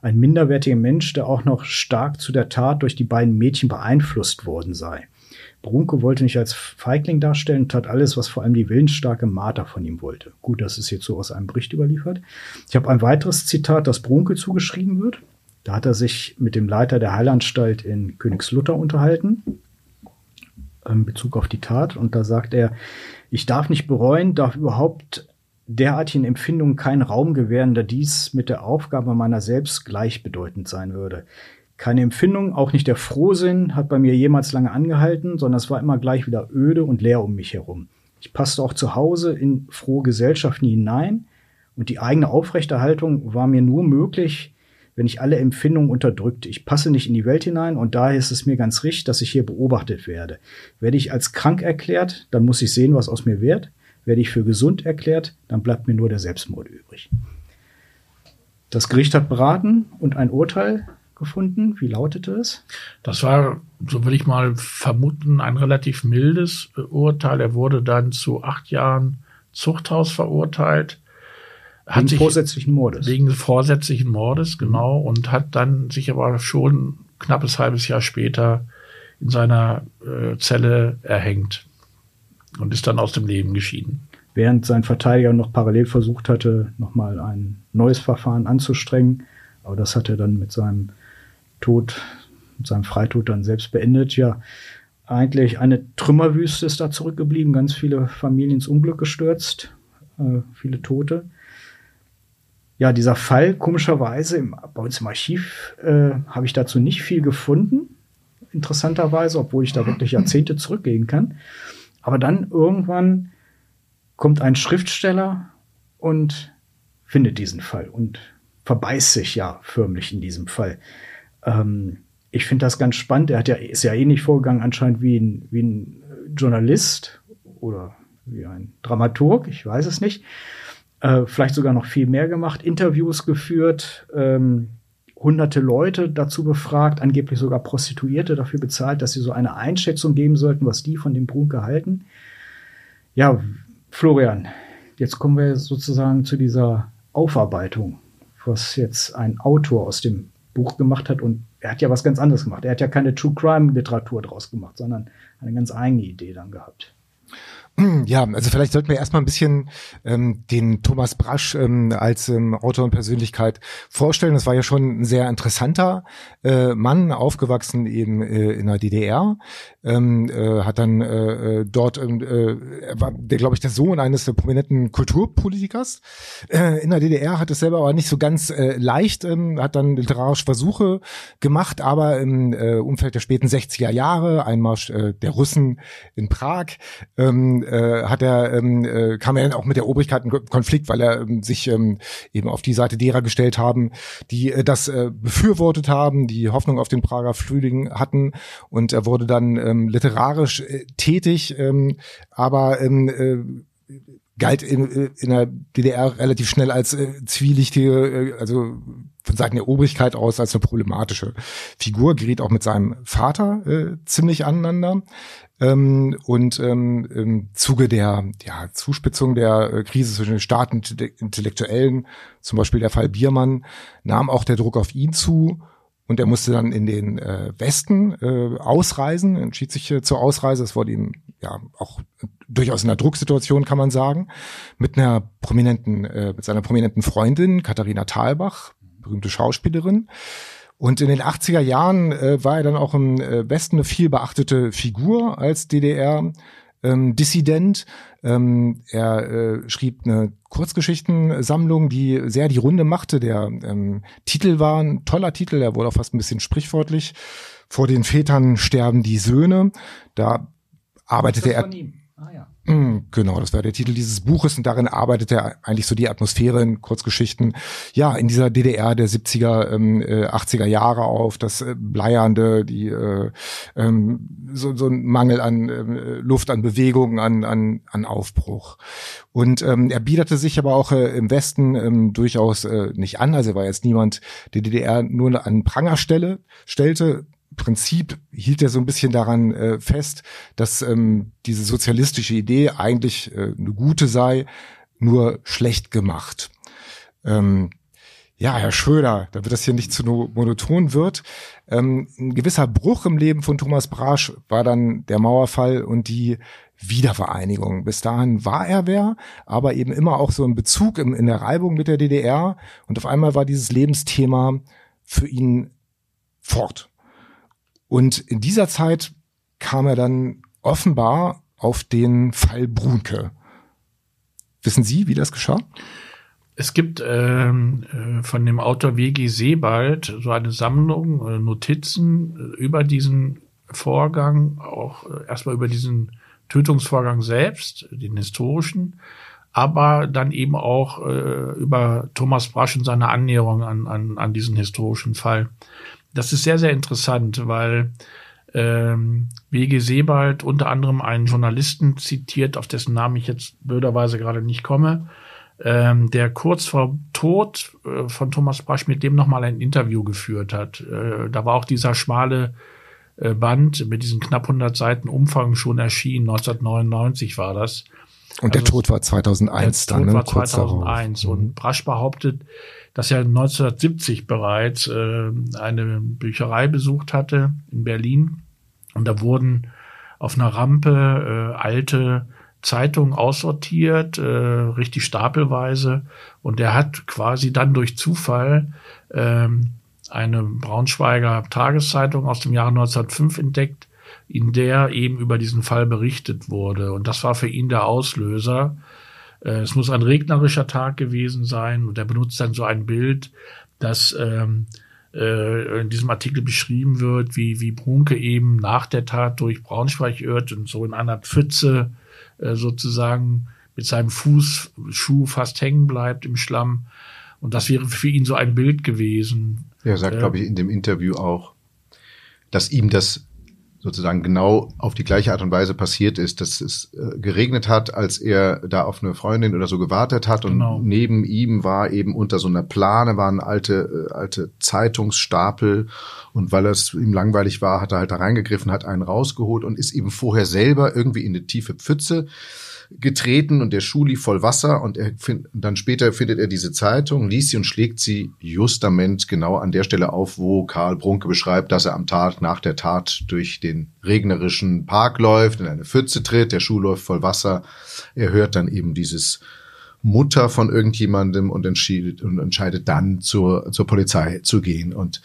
Ein minderwertiger Mensch, der auch noch stark zu der Tat durch die beiden Mädchen beeinflusst worden sei. Brunke wollte nicht als Feigling darstellen, tat alles, was vor allem die willensstarke Martha von ihm wollte. Gut, das ist jetzt so aus einem Bericht überliefert. Ich habe ein weiteres Zitat, das Brunke zugeschrieben wird. Da hat er sich mit dem Leiter der Heilanstalt in Königslutter unterhalten, in Bezug auf die Tat. Und da sagt er, ich darf nicht bereuen, darf überhaupt derartigen Empfindungen keinen Raum gewähren, da dies mit der Aufgabe meiner selbst gleichbedeutend sein würde. Keine Empfindung, auch nicht der Frohsinn hat bei mir jemals lange angehalten, sondern es war immer gleich wieder öde und leer um mich herum. Ich passte auch zu Hause in frohe Gesellschaft nie hinein und die eigene Aufrechterhaltung war mir nur möglich, wenn ich alle Empfindungen unterdrückte. Ich passe nicht in die Welt hinein und daher ist es mir ganz richtig, dass ich hier beobachtet werde. Werde ich als krank erklärt, dann muss ich sehen, was aus mir wird. Werde ich für gesund erklärt, dann bleibt mir nur der Selbstmord übrig. Das Gericht hat beraten und ein Urteil gefunden. Wie lautete es? Das war, so will ich mal vermuten, ein relativ mildes Urteil. Er wurde dann zu acht Jahren Zuchthaus verurteilt. Hat wegen sich, vorsätzlichen Mordes. Wegen vorsätzlichen Mordes, genau. Und hat dann sich aber schon knappes halbes Jahr später in seiner äh, Zelle erhängt und ist dann aus dem Leben geschieden. Während sein Verteidiger noch parallel versucht hatte, nochmal ein neues Verfahren anzustrengen. Aber das hat er dann mit seinem Tod, mit seinem Freitod dann selbst beendet. Ja, eigentlich eine Trümmerwüste ist da zurückgeblieben, ganz viele Familien ins Unglück gestürzt, äh, viele Tote. Ja, dieser Fall, komischerweise, im, bei uns im Archiv äh, habe ich dazu nicht viel gefunden, interessanterweise, obwohl ich da wirklich Jahrzehnte zurückgehen kann. Aber dann irgendwann kommt ein Schriftsteller und findet diesen Fall und verbeißt sich ja förmlich in diesem Fall. Ähm, ich finde das ganz spannend. Er hat ja, ist ja ähnlich vorgegangen anscheinend wie ein, wie ein Journalist oder wie ein Dramaturg, ich weiß es nicht. Äh, vielleicht sogar noch viel mehr gemacht, Interviews geführt, ähm, hunderte Leute dazu befragt, angeblich sogar Prostituierte dafür bezahlt, dass sie so eine Einschätzung geben sollten, was die von dem Brunke halten. Ja, Florian, jetzt kommen wir sozusagen zu dieser Aufarbeitung, was jetzt ein Autor aus dem Buch gemacht hat und er hat ja was ganz anderes gemacht. Er hat ja keine True Crime Literatur draus gemacht, sondern eine ganz eigene Idee dann gehabt. Ja, also vielleicht sollten wir erstmal ein bisschen ähm, den Thomas Brasch ähm, als ähm, Autor und Persönlichkeit vorstellen. Das war ja schon ein sehr interessanter äh, Mann, aufgewachsen eben äh, in der DDR, ähm, äh, hat dann äh, äh dort, ähm, äh, er war, der glaube ich, der Sohn eines der prominenten Kulturpolitikers. Äh, in der DDR, hat es selber aber nicht so ganz äh, leicht, ähm, hat dann literarische Versuche gemacht, aber im äh, Umfeld der späten 60er Jahre, Einmarsch äh, der Russen in Prag, ähm, äh, hat er ähm, äh, kam er dann auch mit der Obrigkeit in Konflikt, weil er ähm, sich ähm, eben auf die Seite derer gestellt haben, die äh, das äh, befürwortet haben, die Hoffnung auf den Prager Frühling hatten und er wurde dann ähm, literarisch äh, tätig, ähm, aber ähm, äh, galt in, äh, in der DDR relativ schnell als äh, zwielichtige, äh, also von Seiten der Obrigkeit aus als eine problematische Figur, geriet auch mit seinem Vater äh, ziemlich aneinander. Ähm, und ähm, im Zuge der ja, Zuspitzung der äh, Krise zwischen den Staaten und Intellektuellen, zum Beispiel der Fall Biermann, nahm auch der Druck auf ihn zu und er musste dann in den äh, Westen äh, ausreisen, entschied sich äh, zur Ausreise. Es wurde ihm ja auch durchaus in einer Drucksituation, kann man sagen, mit einer prominenten, äh, mit seiner prominenten Freundin Katharina Thalbach, berühmte Schauspielerin. Und in den 80er Jahren äh, war er dann auch im äh, Westen eine viel beachtete Figur als DDR. Ähm, Dissident. Ähm, er äh, schrieb eine Kurzgeschichtensammlung, die sehr die Runde machte. Der ähm, Titel war ein toller Titel, er wurde auch fast ein bisschen sprichwörtlich. Vor den Vätern sterben die Söhne. Da arbeitete er. Mm, genau, das war der Titel dieses Buches und darin arbeitet er eigentlich so die Atmosphäre in Kurzgeschichten, ja, in dieser DDR der 70er, ähm, äh, 80er Jahre auf, das äh, Bleiernde, die äh, ähm, so, so ein Mangel an äh, Luft, an Bewegung, an, an, an Aufbruch. Und ähm, er biederte sich aber auch äh, im Westen ähm, durchaus äh, nicht an, also er war jetzt niemand, der DDR nur an Prangerstelle stellte, Prinzip hielt er so ein bisschen daran äh, fest, dass ähm, diese sozialistische Idee eigentlich äh, eine gute sei, nur schlecht gemacht. Ähm, ja, Herr Schröder, damit das hier nicht zu monoton wird, ähm, ein gewisser Bruch im Leben von Thomas Brasch war dann der Mauerfall und die Wiedervereinigung. Bis dahin war er wer, aber eben immer auch so ein Bezug im, in der Reibung mit der DDR und auf einmal war dieses Lebensthema für ihn fort. Und in dieser Zeit kam er dann offenbar auf den Fall Brunke. Wissen Sie, wie das geschah? Es gibt ähm, äh, von dem Autor W.G. Sebald so eine Sammlung äh, Notizen über diesen Vorgang, auch äh, erstmal über diesen Tötungsvorgang selbst, den historischen, aber dann eben auch äh, über Thomas Brasch und seine Annäherung an, an, an diesen historischen Fall. Das ist sehr, sehr interessant, weil ähm, W.G. Sebald unter anderem einen Journalisten zitiert, auf dessen Namen ich jetzt blöderweise gerade nicht komme, ähm, der kurz vor Tod äh, von Thomas Brasch mit dem nochmal ein Interview geführt hat. Äh, da war auch dieser schmale äh, Band mit diesen knapp 100 Seiten Umfang schon erschienen. 1999 war das. Und der also, Tod war 2001 der dann, Tod ne? war 2001. Und mhm. Brasch behauptet, dass er 1970 bereits äh, eine Bücherei besucht hatte in Berlin. Und da wurden auf einer Rampe äh, alte Zeitungen aussortiert, äh, richtig stapelweise. Und er hat quasi dann durch Zufall ähm, eine Braunschweiger Tageszeitung aus dem Jahre 1905 entdeckt, in der eben über diesen Fall berichtet wurde. Und das war für ihn der Auslöser. Äh, es muss ein regnerischer Tag gewesen sein und er benutzt dann so ein Bild, das ähm, äh, in diesem Artikel beschrieben wird, wie, wie Brunke eben nach der Tat durch Braunschweig irrt und so in einer Pfütze äh, sozusagen mit seinem Fußschuh fast hängen bleibt im Schlamm. Und das wäre für ihn so ein Bild gewesen. Er sagt, äh, glaube ich, in dem Interview auch, dass ihm das sozusagen genau auf die gleiche Art und Weise passiert ist, dass es äh, geregnet hat, als er da auf eine Freundin oder so gewartet hat und genau. neben ihm war eben unter so einer Plane waren alte äh, alte Zeitungsstapel und weil es ihm langweilig war, hat er halt da reingegriffen, hat einen rausgeholt und ist eben vorher selber irgendwie in eine tiefe Pfütze getreten und der Schuh lief voll Wasser und er find, dann später findet er diese Zeitung, liest sie und schlägt sie justament genau an der Stelle auf, wo Karl Brunke beschreibt, dass er am Tag nach der Tat durch den regnerischen Park läuft, in eine Pfütze tritt, der Schuh läuft voll Wasser. Er hört dann eben dieses Mutter von irgendjemandem und entscheidet, und entscheidet dann zur, zur Polizei zu gehen und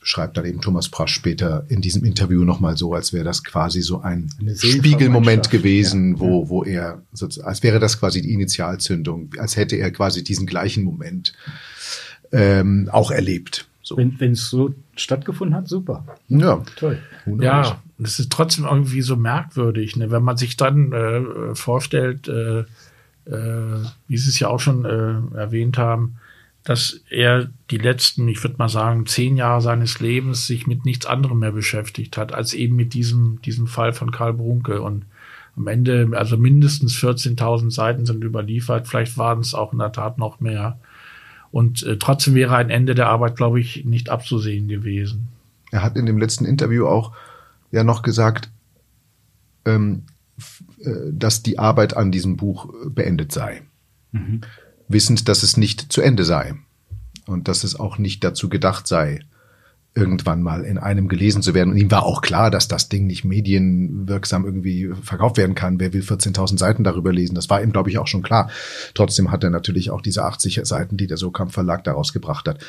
beschreibt dann eben Thomas Prasch später in diesem Interview nochmal so, als wäre das quasi so ein Spiegelmoment gewesen, ja, wo, wo er, als wäre das quasi die Initialzündung, als hätte er quasi diesen gleichen Moment ähm, auch erlebt. So. Wenn es so stattgefunden hat, super. Ja, toll. Ja, das ist trotzdem irgendwie so merkwürdig, ne? wenn man sich dann äh, vorstellt, äh, äh, wie Sie es ja auch schon äh, erwähnt haben, dass er die letzten, ich würde mal sagen, zehn Jahre seines Lebens sich mit nichts anderem mehr beschäftigt hat, als eben mit diesem, diesem Fall von Karl Brunke. Und am Ende, also mindestens 14.000 Seiten sind überliefert, vielleicht waren es auch in der Tat noch mehr. Und äh, trotzdem wäre ein Ende der Arbeit, glaube ich, nicht abzusehen gewesen. Er hat in dem letzten Interview auch ja noch gesagt, ähm, äh, dass die Arbeit an diesem Buch beendet sei. Mhm wissend, dass es nicht zu Ende sei und dass es auch nicht dazu gedacht sei, irgendwann mal in einem gelesen zu werden. Und ihm war auch klar, dass das Ding nicht medienwirksam irgendwie verkauft werden kann. Wer will 14.000 Seiten darüber lesen? Das war ihm, glaube ich, auch schon klar. Trotzdem hat er natürlich auch diese 80 Seiten, die der Sokamp Verlag daraus gebracht hat,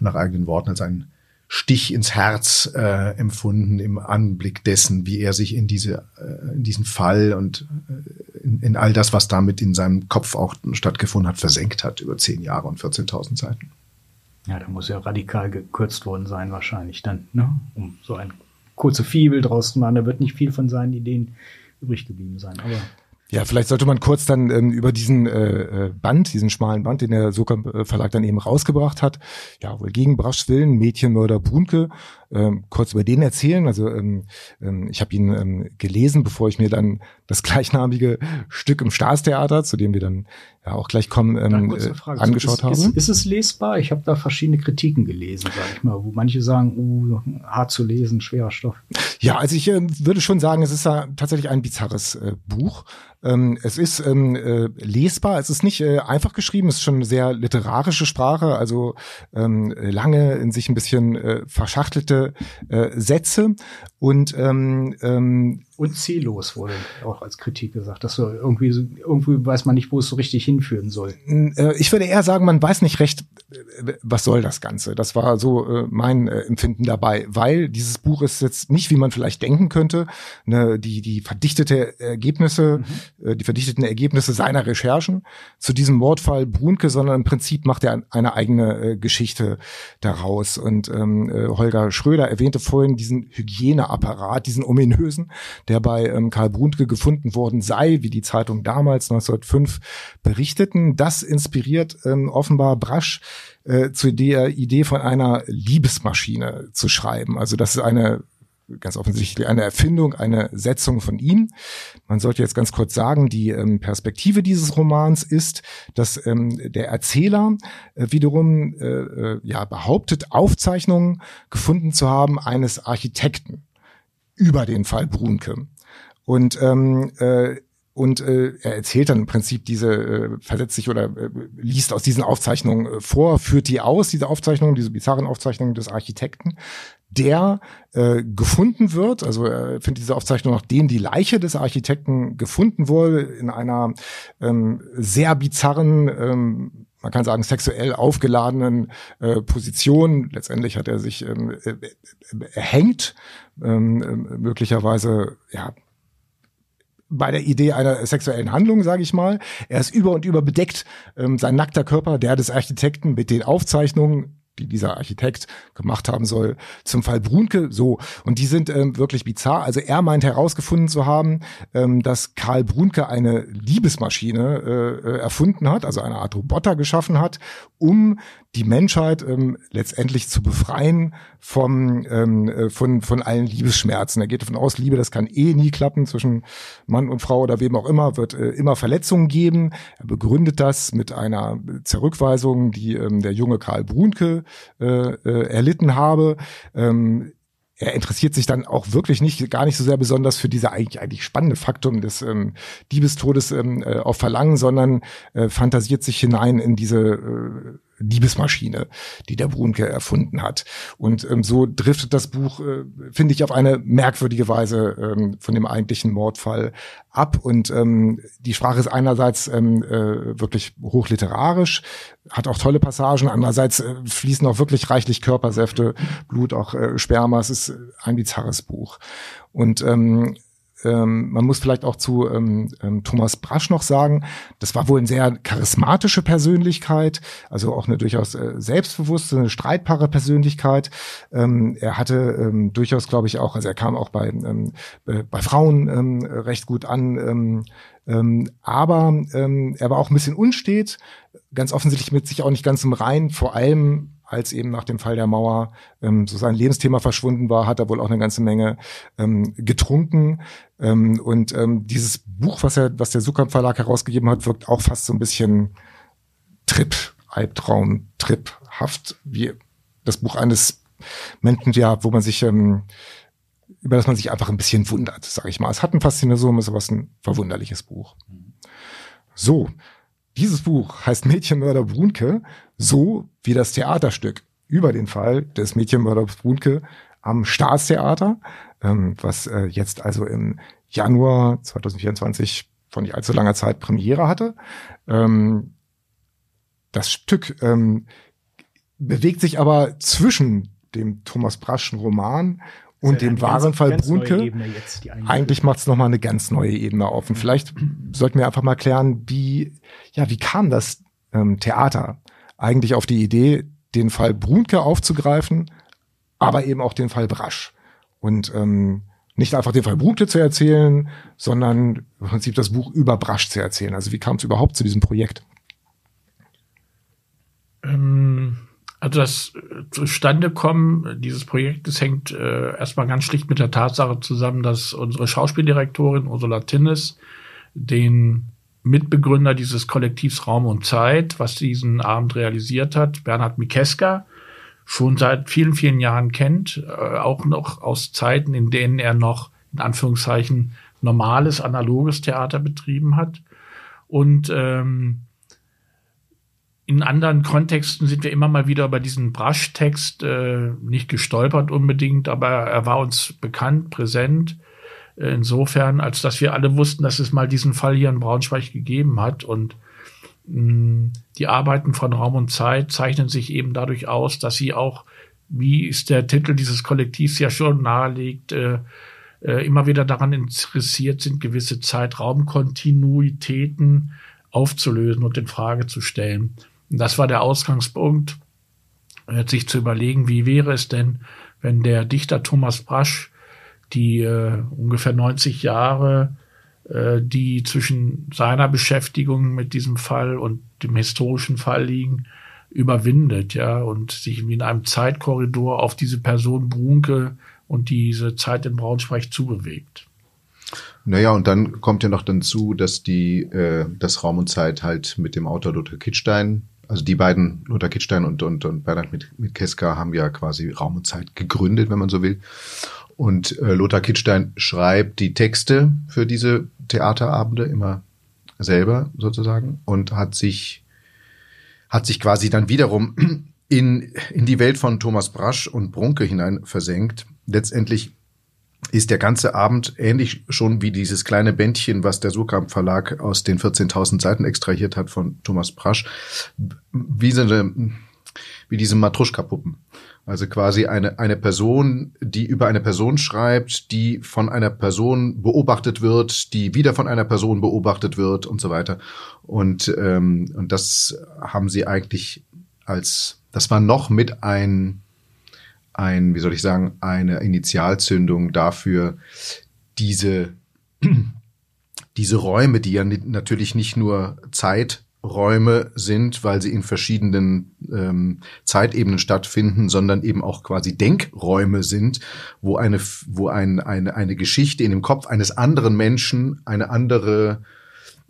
nach eigenen Worten als einen Stich ins Herz äh, empfunden im Anblick dessen, wie er sich in diese äh, in diesen Fall und äh, in, in all das, was damit in seinem Kopf auch stattgefunden hat, versenkt hat über zehn Jahre und 14.000 Seiten. Ja, da muss ja radikal gekürzt worden sein wahrscheinlich dann, ne? um so ein kurze Fibel draus zu machen. Da wird nicht viel von seinen Ideen übrig geblieben sein. Aber ja, vielleicht sollte man kurz dann ähm, über diesen äh, äh Band, diesen schmalen Band, den der Soka äh, Verlag dann eben rausgebracht hat, ja, wohl gegen Braschs Willen, Mädchenmörder Brunke, ähm, kurz über den erzählen. Also ähm, ähm, ich habe ihn ähm, gelesen, bevor ich mir dann das gleichnamige Stück im Staatstheater, zu dem wir dann ja auch gleich kommen, ähm, äh, angeschaut ist, habe. Ist, ist es lesbar? Ich habe da verschiedene Kritiken gelesen, sag ich mal, wo manche sagen, uh, hart zu lesen, schwerer Stoff. Ja, also ich äh, würde schon sagen, es ist ja tatsächlich ein bizarres äh, Buch. Ähm, es ist ähm, äh, lesbar, es ist nicht äh, einfach geschrieben, es ist schon eine sehr literarische Sprache, also ähm, lange in sich ein bisschen äh, verschachtelte äh, Sätze. Und ähm, ähm, und ziellos wurde auch als Kritik gesagt, dass so irgendwie irgendwie weiß man nicht, wo es so richtig hinführen soll. Äh, ich würde eher sagen, man weiß nicht recht, äh, was soll das Ganze. Das war so äh, mein Empfinden dabei, weil dieses Buch ist jetzt nicht, wie man vielleicht denken könnte, ne, die die verdichtete Ergebnisse, mhm. die verdichteten Ergebnisse seiner Recherchen zu diesem Mordfall Brunke, sondern im Prinzip macht er eine eigene Geschichte daraus. Und ähm, äh, Holger Schröder erwähnte vorhin diesen Hygieneapparat, diesen ominösen, der bei ähm, Karl Brunke gefunden worden sei, wie die Zeitung damals 1905 berichteten. Das inspiriert ähm, offenbar Brasch äh, zu der Idee von einer Liebesmaschine zu schreiben. Also das ist eine ganz offensichtlich eine Erfindung, eine Setzung von ihm. Man sollte jetzt ganz kurz sagen, die ähm, Perspektive dieses Romans ist, dass ähm, der Erzähler äh, wiederum äh, äh, ja behauptet, Aufzeichnungen gefunden zu haben eines Architekten über den Fall Brunke. Und ähm, äh, und äh, er erzählt dann im Prinzip diese, äh, versetzt sich oder äh, liest aus diesen Aufzeichnungen äh, vor, führt die aus, diese Aufzeichnungen, diese bizarren Aufzeichnungen des Architekten, der äh, gefunden wird, also er findet diese Aufzeichnung, nachdem die Leiche des Architekten gefunden wurde, in einer ähm, sehr bizarren, ähm, man kann sagen, sexuell aufgeladenen äh, Position. Letztendlich hat er sich ähm, äh, erhängt, ähm, äh, möglicherweise, ja, bei der Idee einer sexuellen Handlung, sage ich mal. Er ist über und über bedeckt, ähm, sein nackter Körper, der des Architekten mit den Aufzeichnungen die dieser Architekt gemacht haben soll, zum Fall Brunke. So, und die sind ähm, wirklich bizarr. Also er meint herausgefunden zu haben, ähm, dass Karl Brunke eine Liebesmaschine äh, äh, erfunden hat, also eine Art Roboter geschaffen hat, um die Menschheit ähm, letztendlich zu befreien vom, ähm, äh, von, von allen Liebesschmerzen. Er geht davon aus, Liebe, das kann eh nie klappen zwischen Mann und Frau oder wem auch immer, wird äh, immer Verletzungen geben. Er begründet das mit einer Zurückweisung, die ähm, der junge Karl Brunke äh, äh, erlitten habe. Ähm, er interessiert sich dann auch wirklich nicht, gar nicht so sehr besonders für diese eigentlich, eigentlich spannende Faktum des ähm, Diebestodes ähm, äh, auf Verlangen, sondern äh, fantasiert sich hinein in diese äh, Liebesmaschine, die der Brunke erfunden hat. Und ähm, so driftet das Buch, äh, finde ich, auf eine merkwürdige Weise ähm, von dem eigentlichen Mordfall ab. Und ähm, die Sprache ist einerseits ähm, äh, wirklich hochliterarisch, hat auch tolle Passagen, andererseits äh, fließen auch wirklich reichlich Körpersäfte, Blut, auch äh, Sperma. Es ist ein bizarres Buch. Und ähm, ähm, man muss vielleicht auch zu ähm, ähm, Thomas Brasch noch sagen, das war wohl eine sehr charismatische Persönlichkeit, also auch eine durchaus äh, selbstbewusste, eine streitbare Persönlichkeit. Ähm, er hatte ähm, durchaus, glaube ich, auch, also er kam auch bei, ähm, äh, bei Frauen recht gut an, ähm, aber ähm, er war auch ein bisschen unstet, ganz offensichtlich mit sich auch nicht ganz im Rein, vor allem als eben nach dem Fall der Mauer ähm, so sein Lebensthema verschwunden war, hat er wohl auch eine ganze Menge ähm, getrunken. Ähm, und ähm, dieses Buch, was er, was der Sukamp Verlag herausgegeben hat, wirkt auch fast so ein bisschen Trip, Albtraum, Triphaft, wie das Buch eines Menschen, ja, wo man sich ähm, über das man sich einfach ein bisschen wundert, sage ich mal. Es hat ein Faszination, ist aber ein verwunderliches Buch. So, dieses Buch heißt Mädchenmörder Brunke, so wie das Theaterstück über den Fall des Mädchenmörders Brunke am Staatstheater, ähm, was äh, jetzt also im Januar 2024 von nicht allzu langer Zeit Premiere hatte. Ähm, das Stück ähm, bewegt sich aber zwischen dem Thomas Braschen Roman und dem wahren Fall Brunke. Eigentlich macht es nochmal eine ganz neue Ebene auf. Und vielleicht sollten wir einfach mal klären, wie, ja, wie kam das ähm, Theater eigentlich auf die Idee, den Fall Brunke aufzugreifen, aber eben auch den Fall Brasch. Und ähm, nicht einfach den Fall Brunke zu erzählen, sondern im Prinzip das Buch über Brasch zu erzählen. Also wie kam es überhaupt zu diesem Projekt? Ähm, also das Zustandekommen dieses Projektes hängt äh, erstmal ganz schlicht mit der Tatsache zusammen, dass unsere Schauspieldirektorin Ursula Tinnes den Mitbegründer dieses Kollektivs Raum und Zeit, was diesen Abend realisiert hat, Bernhard Mikeska, schon seit vielen, vielen Jahren kennt, äh, auch noch aus Zeiten, in denen er noch in Anführungszeichen normales, analoges Theater betrieben hat. Und ähm, in anderen Kontexten sind wir immer mal wieder über diesen Brasch-Text äh, nicht gestolpert unbedingt, aber er war uns bekannt, präsent. Insofern, als dass wir alle wussten, dass es mal diesen Fall hier in Braunschweig gegeben hat und mh, die Arbeiten von Raum und Zeit zeichnen sich eben dadurch aus, dass sie auch, wie es der Titel dieses Kollektivs ja schon nahelegt, äh, äh, immer wieder daran interessiert sind, gewisse Zeitraumkontinuitäten aufzulösen und in Frage zu stellen. Das war der Ausgangspunkt, äh, sich zu überlegen, wie wäre es denn, wenn der Dichter Thomas Brasch die äh, ungefähr 90 Jahre, äh, die zwischen seiner Beschäftigung mit diesem Fall und dem historischen Fall liegen, überwindet, ja, und sich in einem Zeitkorridor auf diese Person Brunke und diese Zeit in Braunschweig zubewegt. Naja, und dann kommt ja noch dazu, dass die, äh, das Raum und Zeit halt mit dem Autor Lothar Kittstein, also die beiden, Lothar Kittstein und, und, und Bernhard mit, mit Keska, haben ja quasi Raum und Zeit gegründet, wenn man so will. Und äh, Lothar Kittstein schreibt die Texte für diese Theaterabende immer selber sozusagen und hat sich, hat sich quasi dann wiederum in, in die Welt von Thomas Brasch und Brunke hinein versenkt. Letztendlich ist der ganze Abend ähnlich schon wie dieses kleine Bändchen, was der Surkamp Verlag aus den 14.000 Seiten extrahiert hat von Thomas Brasch, wie so eine, wie diese Matruschka-Puppen. Also quasi eine, eine Person, die über eine Person schreibt, die von einer Person beobachtet wird, die wieder von einer Person beobachtet wird und so weiter. Und, ähm, und das haben sie eigentlich als, das war noch mit ein, ein, wie soll ich sagen, eine Initialzündung dafür, diese, diese Räume, die ja natürlich nicht nur Zeiträume sind, weil sie in verschiedenen ähm, Zeitebenen stattfinden, sondern eben auch quasi Denkräume sind, wo eine, wo ein, eine, eine Geschichte in dem Kopf eines anderen Menschen eine andere,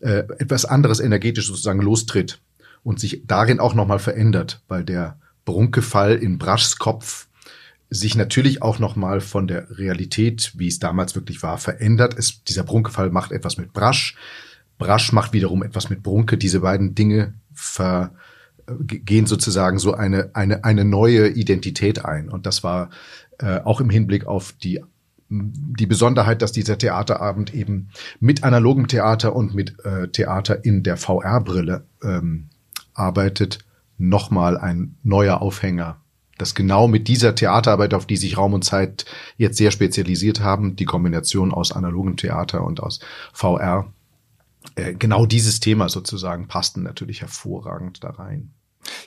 äh, etwas anderes energetisch sozusagen lostritt und sich darin auch nochmal verändert, weil der Brunkefall in Braschs Kopf sich natürlich auch nochmal von der Realität, wie es damals wirklich war, verändert. Es, dieser Brunkefall macht etwas mit Brasch. Brasch macht wiederum etwas mit Brunke. Diese beiden Dinge ver, gehen sozusagen so eine, eine, eine neue Identität ein. Und das war äh, auch im Hinblick auf die die Besonderheit, dass dieser Theaterabend eben mit analogem Theater und mit äh, Theater in der VR-Brille ähm, arbeitet, nochmal ein neuer Aufhänger dass genau mit dieser Theaterarbeit, auf die sich Raum und Zeit jetzt sehr spezialisiert haben, die Kombination aus analogem Theater und aus VR, äh, genau dieses Thema sozusagen passten natürlich hervorragend da rein.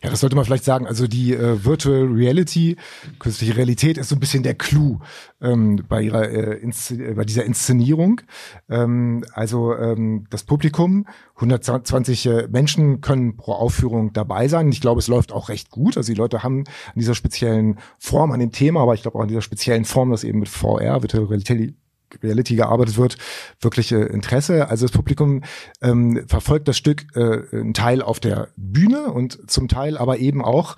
Ja, das sollte man vielleicht sagen. Also die äh, Virtual Reality, künstliche Realität ist so ein bisschen der Clou ähm, bei ihrer äh, äh, bei dieser Inszenierung. Ähm, also ähm, das Publikum, 120 äh, Menschen können pro Aufführung dabei sein. Ich glaube, es läuft auch recht gut. Also die Leute haben an dieser speziellen Form, an dem Thema, aber ich glaube auch an dieser speziellen Form, das eben mit VR, Virtual Reality Reality gearbeitet wird, wirklich äh, Interesse. Also das Publikum ähm, verfolgt das Stück äh, ein Teil auf der Bühne und zum Teil aber eben auch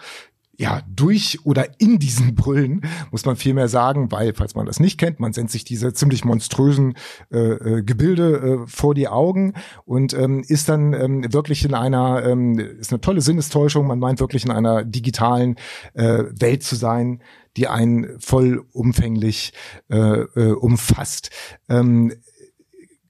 ja, durch oder in diesen Brüllen, muss man viel mehr sagen, weil, falls man das nicht kennt, man sendet sich diese ziemlich monströsen äh, äh, Gebilde äh, vor die Augen und ähm, ist dann ähm, wirklich in einer, ähm, ist eine tolle Sinnestäuschung, man meint wirklich in einer digitalen äh, Welt zu sein, die einen vollumfänglich äh, äh, umfasst. Ähm,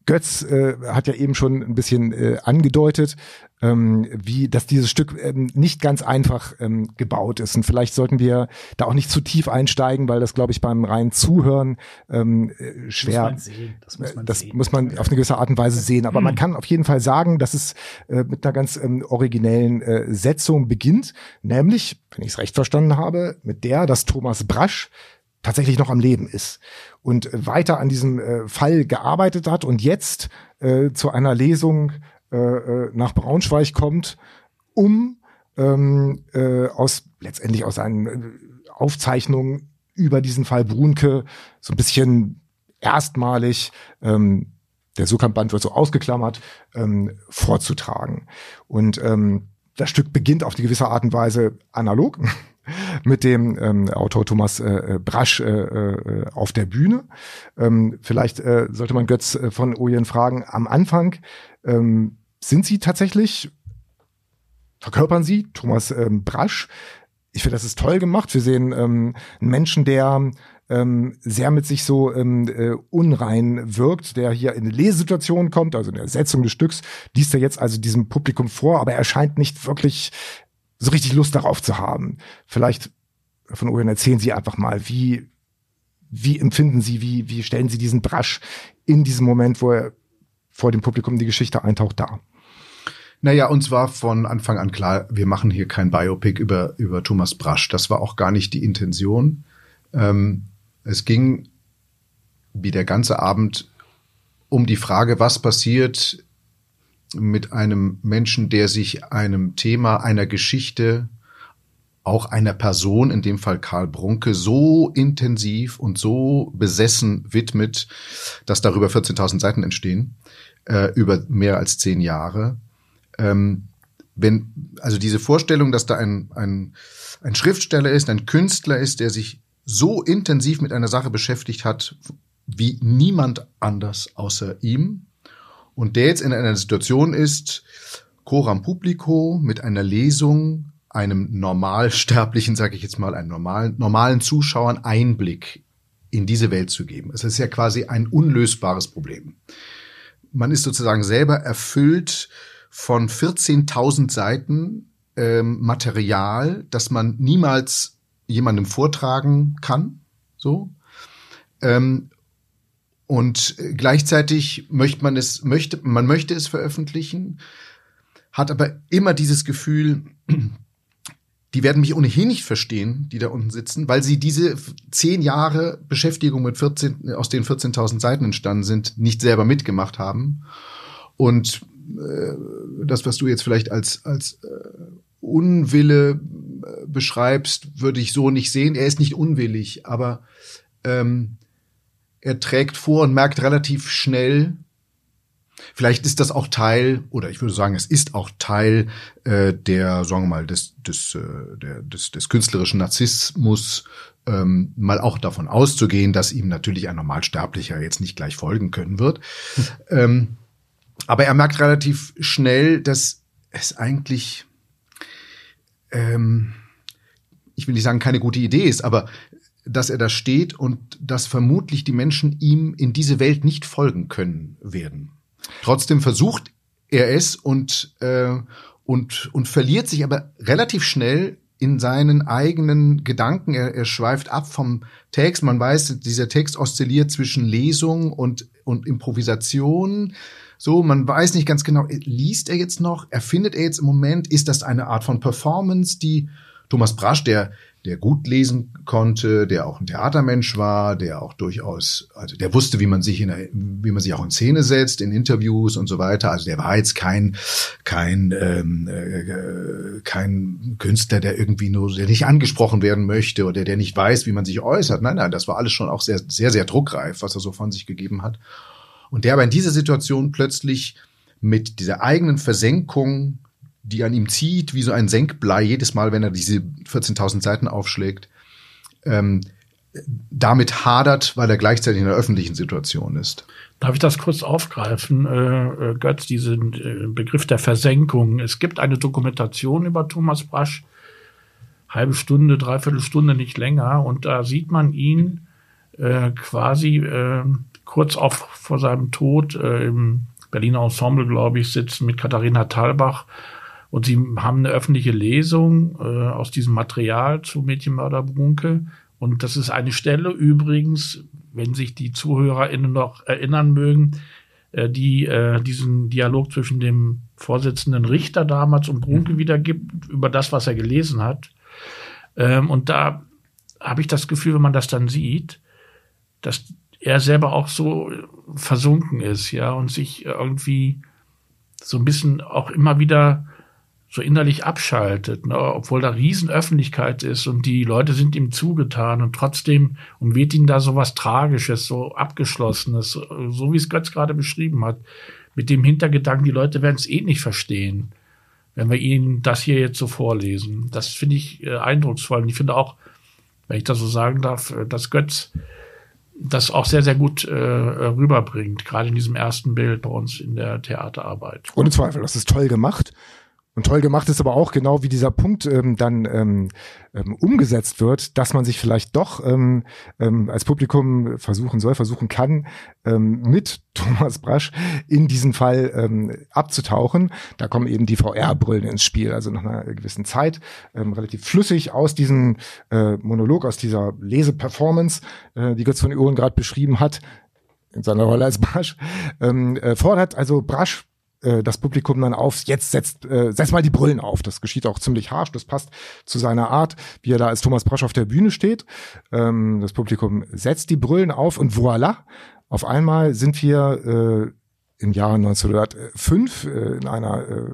Götz äh, hat ja eben schon ein bisschen äh, angedeutet, ähm, wie, dass dieses Stück ähm, nicht ganz einfach ähm, gebaut ist. Und vielleicht sollten wir da auch nicht zu tief einsteigen, weil das, glaube ich, beim reinen Zuhören ähm, äh, schwer. Muss das muss man, das sehen. muss man auf eine gewisse Art und Weise sehen. Aber man kann auf jeden Fall sagen, dass es äh, mit einer ganz ähm, originellen äh, Setzung beginnt, nämlich, wenn ich es recht verstanden habe, mit der, dass Thomas Brasch tatsächlich noch am Leben ist und weiter an diesem äh, Fall gearbeitet hat und jetzt äh, zu einer Lesung äh, äh, nach Braunschweig kommt, um ähm, äh, aus letztendlich aus seinen äh, Aufzeichnungen über diesen Fall Brunke so ein bisschen erstmalig ähm, der Sukamp-Band wird so ausgeklammert, ähm, vorzutragen. Und ähm, das Stück beginnt auf die gewisse Art und Weise analog mit dem ähm, Autor Thomas äh, äh Brasch äh, äh, auf der Bühne. Ähm, vielleicht äh, sollte man Götz äh, von Ojen fragen, am Anfang ähm, sind Sie tatsächlich, verkörpern Sie Thomas ähm, Brasch? Ich finde, das ist toll gemacht. Wir sehen ähm, einen Menschen, der ähm, sehr mit sich so ähm, äh, unrein wirkt, der hier in eine Lesesituation kommt, also in der Setzung des Stücks, liest er jetzt also diesem Publikum vor, aber er scheint nicht wirklich so richtig Lust darauf zu haben. Vielleicht von Owen erzählen Sie einfach mal, wie, wie empfinden Sie, wie, wie stellen Sie diesen Brasch in diesem Moment, wo er vor dem Publikum die Geschichte eintaucht, dar? Naja, uns war von Anfang an klar, wir machen hier kein Biopic über, über Thomas Brasch. Das war auch gar nicht die Intention. Ähm, es ging, wie der ganze Abend, um die Frage, was passiert mit einem Menschen, der sich einem Thema einer Geschichte auch einer Person, in dem Fall Karl Brunke, so intensiv und so besessen widmet, dass darüber 14.000 Seiten entstehen, äh, über mehr als zehn Jahre. Ähm, wenn, also diese Vorstellung, dass da ein, ein, ein Schriftsteller ist, ein Künstler ist, der sich so intensiv mit einer Sache beschäftigt hat, wie niemand anders außer ihm, und der jetzt in einer Situation ist, coram publico mit einer Lesung einem Normalsterblichen, sage ich jetzt mal, einem normalen, normalen Zuschauern Einblick in diese Welt zu geben. Es ist ja quasi ein unlösbares Problem. Man ist sozusagen selber erfüllt von 14.000 Seiten ähm, Material, das man niemals jemandem vortragen kann, so. Ähm, und gleichzeitig möchte man es, möchte, man möchte es veröffentlichen, hat aber immer dieses Gefühl, die werden mich ohnehin nicht verstehen, die da unten sitzen, weil sie diese zehn Jahre Beschäftigung mit 14, aus den 14.000 Seiten entstanden sind, nicht selber mitgemacht haben. Und äh, das, was du jetzt vielleicht als, als äh, Unwille äh, beschreibst, würde ich so nicht sehen. Er ist nicht unwillig, aber ähm, er trägt vor und merkt relativ schnell, Vielleicht ist das auch Teil, oder ich würde sagen, es ist auch Teil äh, der, sagen wir mal, des, des, äh, der, des, des künstlerischen Narzissmus, ähm, mal auch davon auszugehen, dass ihm natürlich ein Normalsterblicher jetzt nicht gleich folgen können wird. ähm, aber er merkt relativ schnell, dass es eigentlich, ähm, ich will nicht sagen, keine gute Idee ist, aber dass er da steht und dass vermutlich die Menschen ihm in diese Welt nicht folgen können werden. Trotzdem versucht er es und, äh, und, und verliert sich aber relativ schnell in seinen eigenen Gedanken. Er, er schweift ab vom Text. Man weiß, dieser Text oszilliert zwischen Lesung und, und Improvisation. So, man weiß nicht ganz genau, liest er jetzt noch? Erfindet er jetzt im Moment? Ist das eine Art von Performance, die Thomas Brasch, der der gut lesen konnte, der auch ein Theatermensch war, der auch durchaus, also der wusste, wie man sich in, wie man sich auch in Szene setzt, in Interviews und so weiter. Also der war jetzt kein kein ähm, äh, kein Künstler, der irgendwie nur der nicht angesprochen werden möchte oder der nicht weiß, wie man sich äußert. Nein, nein, das war alles schon auch sehr sehr sehr druckreif, was er so von sich gegeben hat. Und der aber in dieser Situation plötzlich mit dieser eigenen Versenkung die an ihm zieht, wie so ein Senkblei, jedes Mal, wenn er diese 14.000 Seiten aufschlägt, ähm, damit hadert, weil er gleichzeitig in einer öffentlichen Situation ist. Darf ich das kurz aufgreifen, äh, äh, Götz, diesen äh, Begriff der Versenkung? Es gibt eine Dokumentation über Thomas Brasch, halbe Stunde, dreiviertel Stunde, nicht länger, und da sieht man ihn äh, quasi äh, kurz auch vor seinem Tod äh, im Berliner Ensemble, glaube ich, sitzen mit Katharina Thalbach und sie haben eine öffentliche Lesung äh, aus diesem Material zu Mädchenmörder Brunke. Und das ist eine Stelle übrigens, wenn sich die ZuhörerInnen noch erinnern mögen, äh, die äh, diesen Dialog zwischen dem Vorsitzenden Richter damals und Brunke mhm. wiedergibt, über das, was er gelesen hat. Ähm, und da habe ich das Gefühl, wenn man das dann sieht, dass er selber auch so versunken ist, ja, und sich irgendwie so ein bisschen auch immer wieder so innerlich abschaltet, ne? obwohl da Riesenöffentlichkeit ist und die Leute sind ihm zugetan und trotzdem umweht ihn da so was Tragisches, so Abgeschlossenes, so wie es Götz gerade beschrieben hat, mit dem Hintergedanken, die Leute werden es eh nicht verstehen, wenn wir ihnen das hier jetzt so vorlesen. Das finde ich äh, eindrucksvoll und ich finde auch, wenn ich das so sagen darf, äh, dass Götz das auch sehr, sehr gut äh, rüberbringt, gerade in diesem ersten Bild bei uns in der Theaterarbeit. Ohne Zweifel, das ist toll gemacht. Und toll gemacht ist aber auch genau, wie dieser Punkt ähm, dann ähm, ähm, umgesetzt wird, dass man sich vielleicht doch ähm, ähm, als Publikum versuchen soll, versuchen kann, ähm, mit Thomas Brasch in diesen Fall ähm, abzutauchen. Da kommen eben die VR-Brillen ins Spiel, also nach einer gewissen Zeit ähm, relativ flüssig aus diesem äh, Monolog, aus dieser Leseperformance, äh, die Götz von Uhren gerade beschrieben hat, in seiner Rolle als Brasch, ähm, äh, fordert also Brasch äh, das Publikum dann auf, jetzt setzt, äh, setzt mal die Brillen auf. Das geschieht auch ziemlich harsch, das passt zu seiner Art, wie er da als Thomas Brasch auf der Bühne steht. Ähm, das Publikum setzt die Brillen auf und voilà, auf einmal sind wir äh, im Jahre 1905 äh, in einer äh,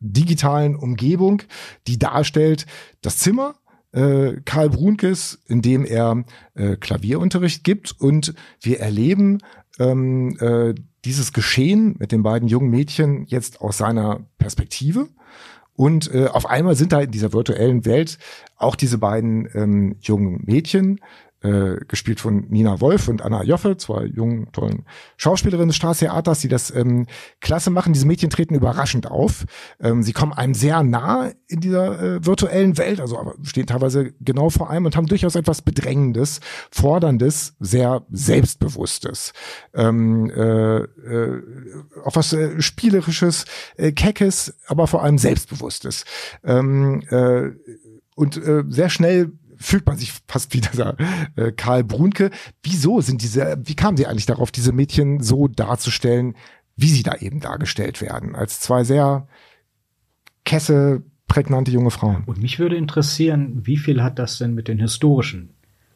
digitalen Umgebung, die darstellt das Zimmer, äh, Karl Brunkes, in dem er äh, Klavierunterricht gibt und wir erleben ähm, äh, dieses Geschehen mit den beiden jungen Mädchen jetzt aus seiner Perspektive. Und äh, auf einmal sind da in dieser virtuellen Welt auch diese beiden ähm, jungen Mädchen, äh, gespielt von Nina Wolf und Anna Joffe, zwei jungen, tollen Schauspielerinnen des Staatstheaters, die das ähm, klasse machen. Diese Mädchen treten überraschend auf. Ähm, sie kommen einem sehr nah in dieser äh, virtuellen Welt, also stehen teilweise genau vor einem und haben durchaus etwas Bedrängendes, Forderndes, sehr Selbstbewusstes. Ähm, äh, äh, auch was äh, Spielerisches, äh, Keckes, aber vor allem Selbstbewusstes. Ähm, äh, und äh, sehr schnell fühlt man sich fast wie dieser äh, Karl Brunke. Wieso sind diese, wie kamen sie eigentlich darauf, diese Mädchen so darzustellen, wie sie da eben dargestellt werden? Als zwei sehr kesse, prägnante junge Frauen. Und mich würde interessieren, wie viel hat das denn mit den historischen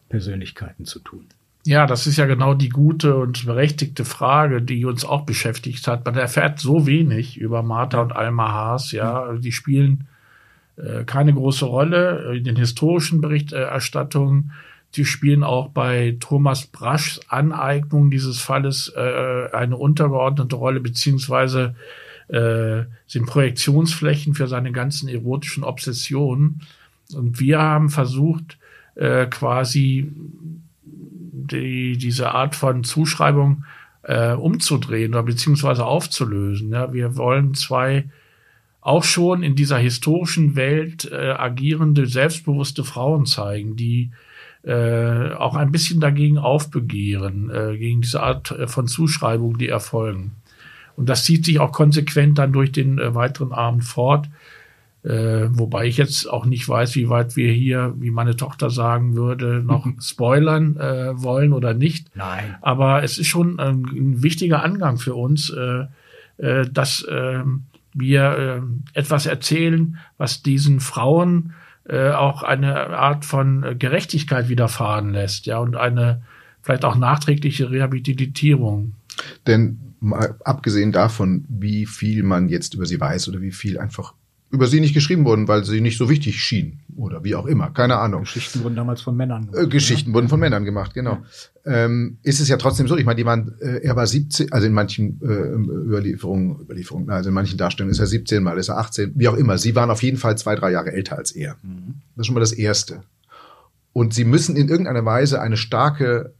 Persönlichkeiten zu tun? Ja, das ist ja genau die gute und berechtigte Frage, die uns auch beschäftigt hat. Man erfährt so wenig über Martha und Alma Haas, ja. Die spielen äh, keine große Rolle in den historischen Berichterstattungen. Sie spielen auch bei Thomas Braschs Aneignung dieses Falles äh, eine untergeordnete Rolle, beziehungsweise äh, sind Projektionsflächen für seine ganzen erotischen Obsessionen. Und wir haben versucht, äh, quasi die, diese Art von Zuschreibung äh, umzudrehen oder beziehungsweise aufzulösen. Ja, wir wollen zwei auch schon in dieser historischen Welt äh, agierende, selbstbewusste Frauen zeigen, die äh, auch ein bisschen dagegen aufbegehren, äh, gegen diese Art äh, von Zuschreibung, die erfolgen. Und das zieht sich auch konsequent dann durch den äh, weiteren Abend fort. Äh, wobei ich jetzt auch nicht weiß, wie weit wir hier, wie meine Tochter sagen würde, noch spoilern äh, wollen oder nicht. Nein. Aber es ist schon ein, ein wichtiger Angang für uns, äh, äh, dass äh, wir äh, etwas erzählen, was diesen Frauen äh, auch eine Art von Gerechtigkeit widerfahren lässt, ja, und eine vielleicht auch nachträgliche Rehabilitierung. Denn mal abgesehen davon, wie viel man jetzt über sie weiß oder wie viel einfach über sie nicht geschrieben wurden, weil sie nicht so wichtig schienen oder wie auch immer, keine Ahnung. Geschichten wurden damals von Männern gemacht. Äh, Geschichten oder? wurden von Männern gemacht, genau. Ja. Ähm, ist es ja trotzdem so, ich meine, die waren, äh, er war 17, also in manchen äh, Überlieferungen, Überlieferungen, also in manchen Darstellungen ist er 17, mal ist er 18, wie auch immer. Sie waren auf jeden Fall zwei, drei Jahre älter als er. Mhm. Das ist schon mal das Erste. Und sie müssen in irgendeiner Weise eine starke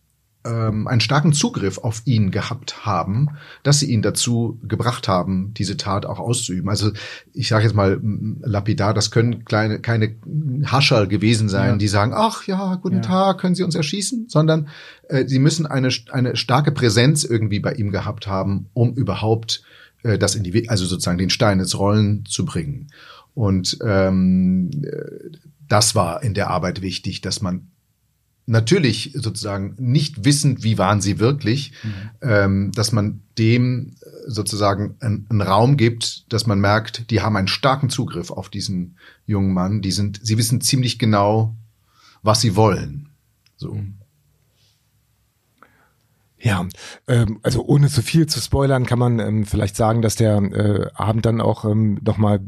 ähm, einen starken Zugriff auf ihn gehabt haben, dass sie ihn dazu gebracht haben, diese Tat auch auszuüben. Also ich sage jetzt mal lapidar, das können kleine keine Hascher gewesen sein, ja. die sagen, ach ja, guten ja. Tag, können Sie uns erschießen, sondern äh, sie müssen eine eine starke Präsenz irgendwie bei ihm gehabt haben, um überhaupt äh, das in die also sozusagen den Stein ins Rollen zu bringen. Und ähm, äh, das war in der Arbeit wichtig, dass man natürlich sozusagen nicht wissend, wie waren sie wirklich, mhm. ähm, dass man dem äh, sozusagen einen Raum gibt, dass man merkt, die haben einen starken Zugriff auf diesen jungen Mann. Die sind, sie wissen ziemlich genau, was sie wollen. So. Mhm. Ja, ähm, also ohne zu viel zu spoilern, kann man ähm, vielleicht sagen, dass der äh, Abend dann auch ähm, nochmal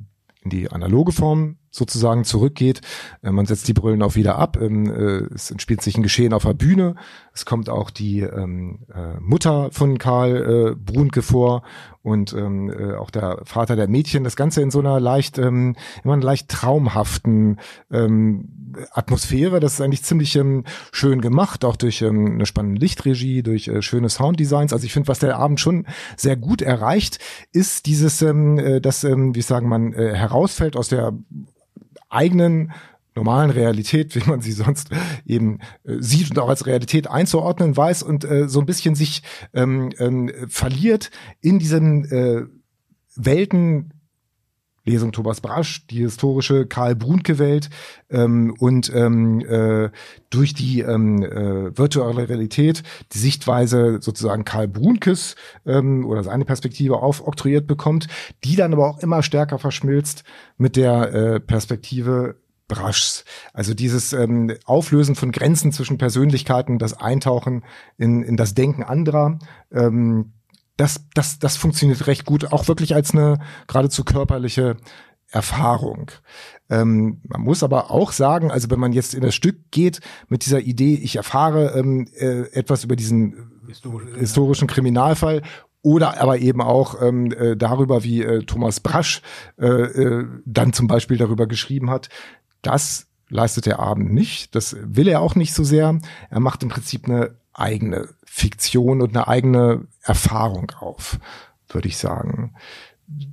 in die analoge Form sozusagen zurückgeht. Äh, man setzt die Brillen auch wieder ab. Ähm, äh, es entspielt sich ein Geschehen auf der Bühne. Es kommt auch die ähm, äh, Mutter von Karl äh, Brunke vor und ähm, äh, auch der Vater der Mädchen. Das Ganze in so einer leicht, immer einer leicht traumhaften Atmosphäre. Das ist eigentlich ziemlich schön gemacht, auch durch eine spannende Lichtregie, durch schöne Sounddesigns. Also ich finde, was der Abend schon sehr gut erreicht, ist dieses, das, ähm, wie sagen man, herausfällt aus der eigenen normalen Realität, wie man sie sonst eben äh, sieht und auch als Realität einzuordnen weiß und äh, so ein bisschen sich ähm, ähm, verliert in diesen äh, Welten, Lesung Thomas Brasch, die historische Karl Brunke-Welt ähm, und ähm, äh, durch die ähm, äh, virtuelle Realität die Sichtweise sozusagen Karl Brunkes ähm, oder seine Perspektive aufoktroyiert bekommt, die dann aber auch immer stärker verschmilzt mit der äh, Perspektive Braschs. Also dieses ähm, Auflösen von Grenzen zwischen Persönlichkeiten, das Eintauchen in, in das Denken anderer, ähm, das, das, das funktioniert recht gut, auch wirklich als eine geradezu körperliche Erfahrung. Ähm, man muss aber auch sagen, also wenn man jetzt in das Stück geht mit dieser Idee, ich erfahre ähm, äh, etwas über diesen historischen Kriminalfall oder aber eben auch ähm, äh, darüber, wie äh, Thomas Brasch äh, äh, dann zum Beispiel darüber geschrieben hat, das leistet der Abend nicht. Das will er auch nicht so sehr. Er macht im Prinzip eine eigene Fiktion und eine eigene Erfahrung auf, würde ich sagen.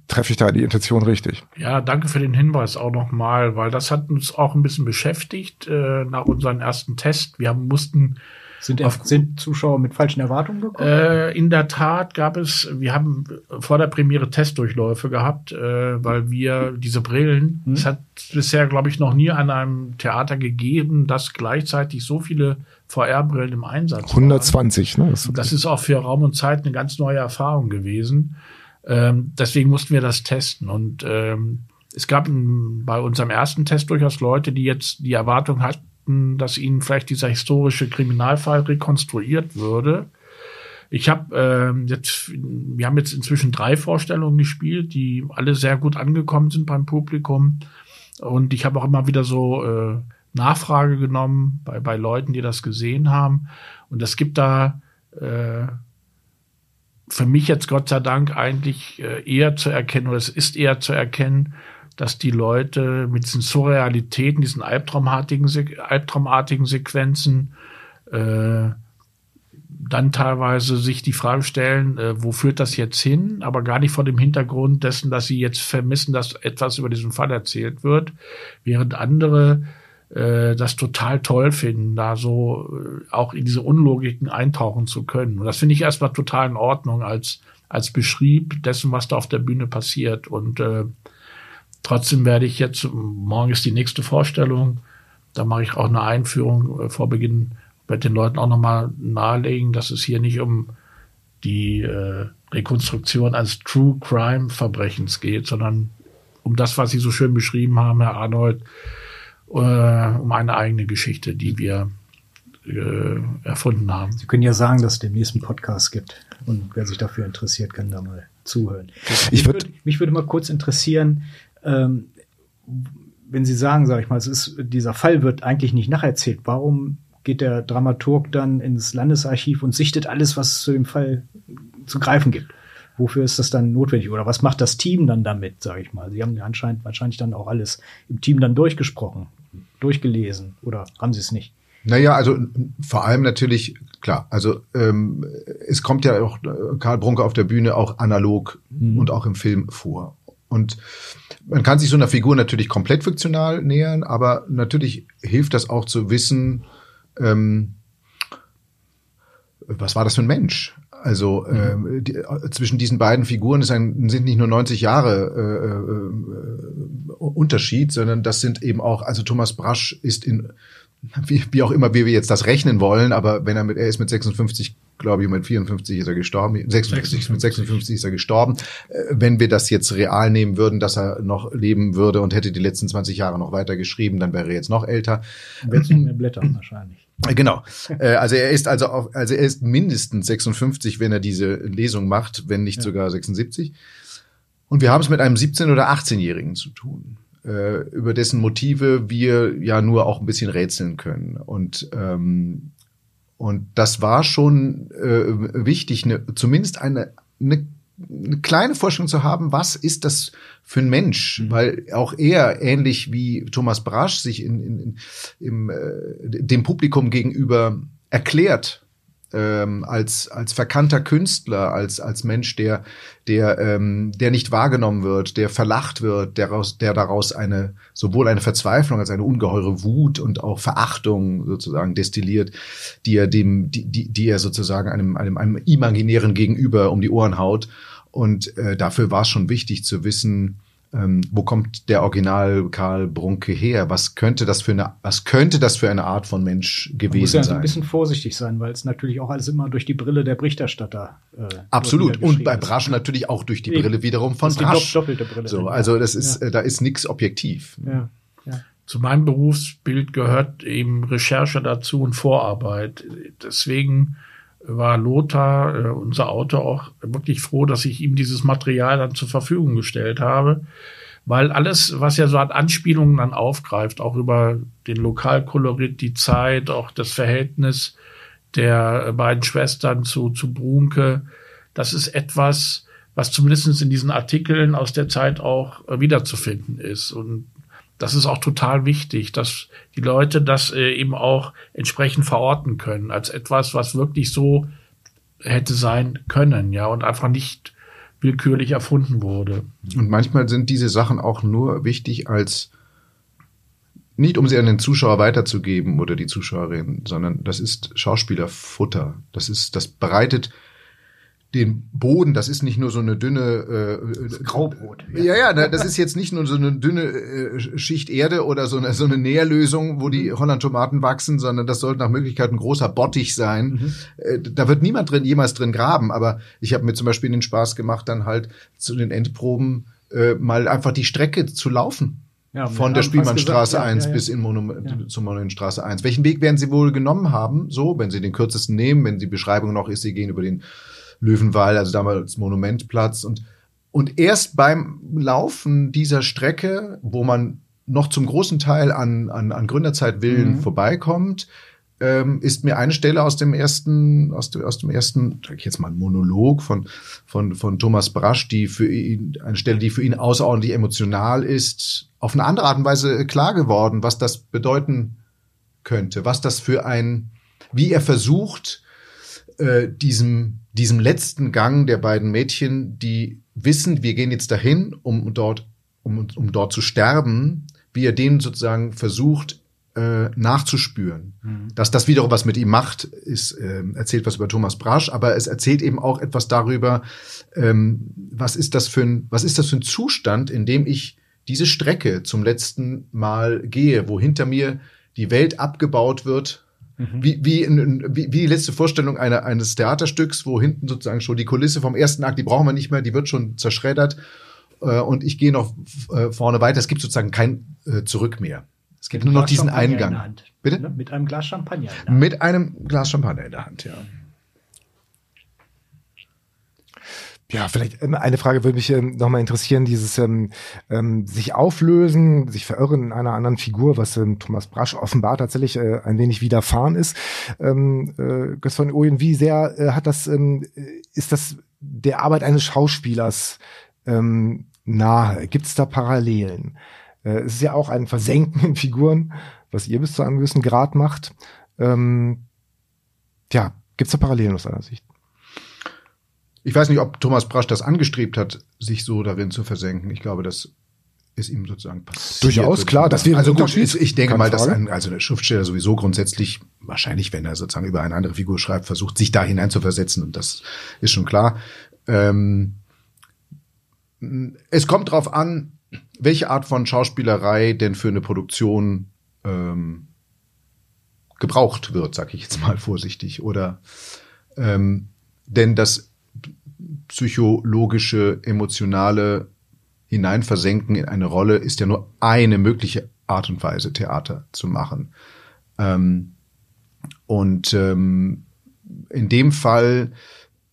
Treffe ich da die Intention richtig? Ja, danke für den Hinweis auch nochmal, weil das hat uns auch ein bisschen beschäftigt äh, nach unserem ersten Test. Wir haben, mussten sind, auf, sind Zuschauer mit falschen Erwartungen gekommen? Äh, in der Tat gab es, wir haben vor der Premiere Testdurchläufe gehabt, äh, weil wir diese Brillen, hm. es hat bisher, glaube ich, noch nie an einem Theater gegeben, dass gleichzeitig so viele VR-Brillen im Einsatz 120, waren. ne? Das, das ist auch für Raum und Zeit eine ganz neue Erfahrung gewesen. Ähm, deswegen mussten wir das testen und ähm, es gab bei unserem ersten Test durchaus Leute, die jetzt die Erwartung hatten, dass ihnen vielleicht dieser historische Kriminalfall rekonstruiert würde. Ich habe äh, jetzt, wir haben jetzt inzwischen drei Vorstellungen gespielt, die alle sehr gut angekommen sind beim Publikum. Und ich habe auch immer wieder so äh, Nachfrage genommen bei, bei Leuten, die das gesehen haben. Und es gibt da äh, für mich jetzt Gott sei Dank eigentlich äh, eher zu erkennen, oder es ist eher zu erkennen, dass die Leute mit diesen Surrealitäten, diesen albtraumartigen, albtraumartigen Sequenzen äh, dann teilweise sich die Frage stellen, äh, wo führt das jetzt hin, aber gar nicht vor dem Hintergrund dessen, dass sie jetzt vermissen, dass etwas über diesen Fall erzählt wird, während andere das total toll finden, da so äh, auch in diese Unlogiken eintauchen zu können. Und das finde ich erstmal total in Ordnung als, als Beschrieb dessen, was da auf der Bühne passiert. Und äh, Trotzdem werde ich jetzt, morgen ist die nächste Vorstellung, da mache ich auch eine Einführung äh, vor Beginn, werde den Leuten auch nochmal nahelegen, dass es hier nicht um die äh, Rekonstruktion eines True Crime Verbrechens geht, sondern um das, was Sie so schön beschrieben haben, Herr Arnold, äh, um eine eigene Geschichte, die wir äh, erfunden haben. Sie können ja sagen, dass es den nächsten Podcast gibt. Und wer sich dafür interessiert, kann da mal zuhören. Ich würd, mich würde mal kurz interessieren, ähm, wenn Sie sagen, sage ich mal, es ist, dieser Fall wird eigentlich nicht nacherzählt, warum geht der Dramaturg dann ins Landesarchiv und sichtet alles, was es zu dem Fall zu greifen gibt? Wofür ist das dann notwendig? Oder was macht das Team dann damit, sage ich mal? Sie haben ja anscheinend wahrscheinlich dann auch alles im Team dann durchgesprochen, durchgelesen, oder haben Sie es nicht? Naja, also vor allem natürlich, klar, also ähm, es kommt ja auch Karl Brunke auf der Bühne auch analog mhm. und auch im Film vor. Und man kann sich so einer Figur natürlich komplett fiktional nähern, aber natürlich hilft das auch zu wissen, ähm, was war das für ein Mensch? Also mhm. ähm, die, zwischen diesen beiden Figuren ist ein, sind nicht nur 90 Jahre äh, äh, Unterschied, sondern das sind eben auch, also Thomas Brasch ist in wie, wie auch immer, wie wir jetzt das rechnen wollen, aber wenn er mit, er ist mit 56, glaube ich, mit 54 ist er gestorben, 56, mit 56 ist er gestorben. Äh, wenn wir das jetzt real nehmen würden, dass er noch leben würde und hätte die letzten 20 Jahre noch weiter geschrieben, dann wäre er jetzt noch älter. Wäre es noch mehr Blätter wahrscheinlich. Genau. Äh, also er ist also auf, also er ist mindestens 56, wenn er diese Lesung macht, wenn nicht ja. sogar 76. Und wir haben es mit einem 17- oder 18-Jährigen zu tun äh, über dessen Motive wir ja nur auch ein bisschen rätseln können. Und ähm, und das war schon äh, wichtig, ne, zumindest eine, eine, eine kleine Vorstellung zu haben, was ist das für ein Mensch, mhm. weil auch er ähnlich wie Thomas Brasch sich in, in, in im, äh, dem Publikum gegenüber erklärt ähm, als als verkannter Künstler, als als Mensch, der der ähm, der nicht wahrgenommen wird, der verlacht wird, der daraus der daraus eine sowohl eine Verzweiflung als eine ungeheure Wut und auch Verachtung sozusagen destilliert, die er dem die die, die er sozusagen einem einem einem imaginären Gegenüber um die Ohren haut. Und äh, dafür war es schon wichtig zu wissen ähm, wo kommt der Original Karl Brunke her? Was könnte das für eine, was könnte das für eine Art von Mensch gewesen Man muss ja sein? ein bisschen vorsichtig sein, weil es natürlich auch alles immer durch die Brille der Berichterstatter. Äh, Absolut. Und bei Brasch natürlich auch durch die Eben. Brille wiederum von das Brasch. doppelte Brille. So, also das ist, ja. äh, da ist nichts objektiv. Ja. Ja. Zu meinem Berufsbild gehört eben Recherche dazu und Vorarbeit. Deswegen war Lothar, äh, unser Autor, auch wirklich froh, dass ich ihm dieses Material dann zur Verfügung gestellt habe, weil alles, was er so an Anspielungen dann aufgreift, auch über den Lokalkolorit, die Zeit, auch das Verhältnis der beiden Schwestern zu, zu Brunke, das ist etwas, was zumindest in diesen Artikeln aus der Zeit auch wiederzufinden ist. Und das ist auch total wichtig, dass die Leute das äh, eben auch entsprechend verorten können, als etwas, was wirklich so hätte sein können, ja, und einfach nicht willkürlich erfunden wurde. Und manchmal sind diese Sachen auch nur wichtig als nicht um sie an den Zuschauer weiterzugeben oder die Zuschauerin, sondern das ist Schauspielerfutter. Das ist, das bereitet den Boden, das ist nicht nur so eine dünne äh, Graubrot. Ja, ja, ja, das ist jetzt nicht nur so eine dünne äh, Schicht Erde oder so eine so eine Nährlösung, wo die Holland-Tomaten wachsen, sondern das sollte nach Möglichkeit ein großer Bottich sein. Mhm. Äh, da wird niemand drin jemals drin graben, aber ich habe mir zum Beispiel den Spaß gemacht, dann halt zu den Endproben äh, mal einfach die Strecke zu laufen. Ja, von der Spielmannstraße 1 ja, ja, bis in Monument, zur Monumentstraße 1. Welchen Weg werden Sie wohl genommen haben? So, wenn Sie den kürzesten nehmen, wenn die Beschreibung noch ist, Sie gehen über den Löwenwall, also damals Monumentplatz. Und, und erst beim Laufen dieser Strecke, wo man noch zum großen Teil an, an, an Gründerzeitwillen mhm. vorbeikommt, ähm, ist mir eine Stelle aus dem ersten, aus dem, aus dem ersten, sag ich jetzt mal, Monolog von, von, von Thomas Brasch, die für ihn, eine Stelle, die für ihn außerordentlich emotional ist, auf eine andere Art und Weise klar geworden, was das bedeuten könnte, was das für ein, wie er versucht, äh, diesem, diesem letzten Gang der beiden Mädchen, die wissen, wir gehen jetzt dahin, um dort, um, um dort zu sterben, wie er denen sozusagen versucht, äh, nachzuspüren. Mhm. Dass das wiederum was mit ihm macht, ist, äh, erzählt was über Thomas Brasch, aber es erzählt eben auch etwas darüber, ähm, was ist das für ein, was ist das für ein Zustand, in dem ich diese Strecke zum letzten Mal gehe, wo hinter mir die Welt abgebaut wird Mhm. Wie, wie, in, wie, wie die letzte Vorstellung einer, eines Theaterstücks, wo hinten sozusagen schon die Kulisse vom ersten Akt, die brauchen wir nicht mehr, die wird schon zerschreddert. Äh, und ich gehe noch äh, vorne weiter. Es gibt sozusagen kein äh, Zurück mehr. Es gibt nur noch diesen Eingang. Bitte? Ne? Mit einem Glas Champagner. Mit einem Glas Champagner in der Hand, ja. Ja, vielleicht ähm, eine Frage würde mich ähm, nochmal interessieren, dieses ähm, ähm, sich auflösen, sich verirren in einer anderen Figur, was ähm, Thomas Brasch offenbar tatsächlich äh, ein wenig widerfahren ist. Ähm, äh, Götz von Ojen, wie sehr äh, hat das, ähm, ist das der Arbeit eines Schauspielers ähm, nahe? Gibt es da Parallelen? Äh, es ist ja auch ein Versenken in Figuren, was ihr bis zu einem gewissen Grad macht. Ähm, ja, gibt es da Parallelen aus deiner Sicht? Ich weiß nicht, ob Thomas Brasch das angestrebt hat, sich so darin zu versenken. Ich glaube, das ist ihm sozusagen passiert. Durchaus, klar, das wäre also gut, ich denke mal, dass ein, also der Schriftsteller sowieso grundsätzlich, wahrscheinlich, wenn er sozusagen über eine andere Figur schreibt, versucht, sich da hinein zu versetzen und das ist schon klar. Ähm, es kommt darauf an, welche Art von Schauspielerei denn für eine Produktion ähm, gebraucht wird, sag ich jetzt mal vorsichtig. Oder ähm, denn das psychologische, emotionale Hineinversenken in eine Rolle ist ja nur eine mögliche Art und Weise, Theater zu machen. Ähm, und ähm, in dem Fall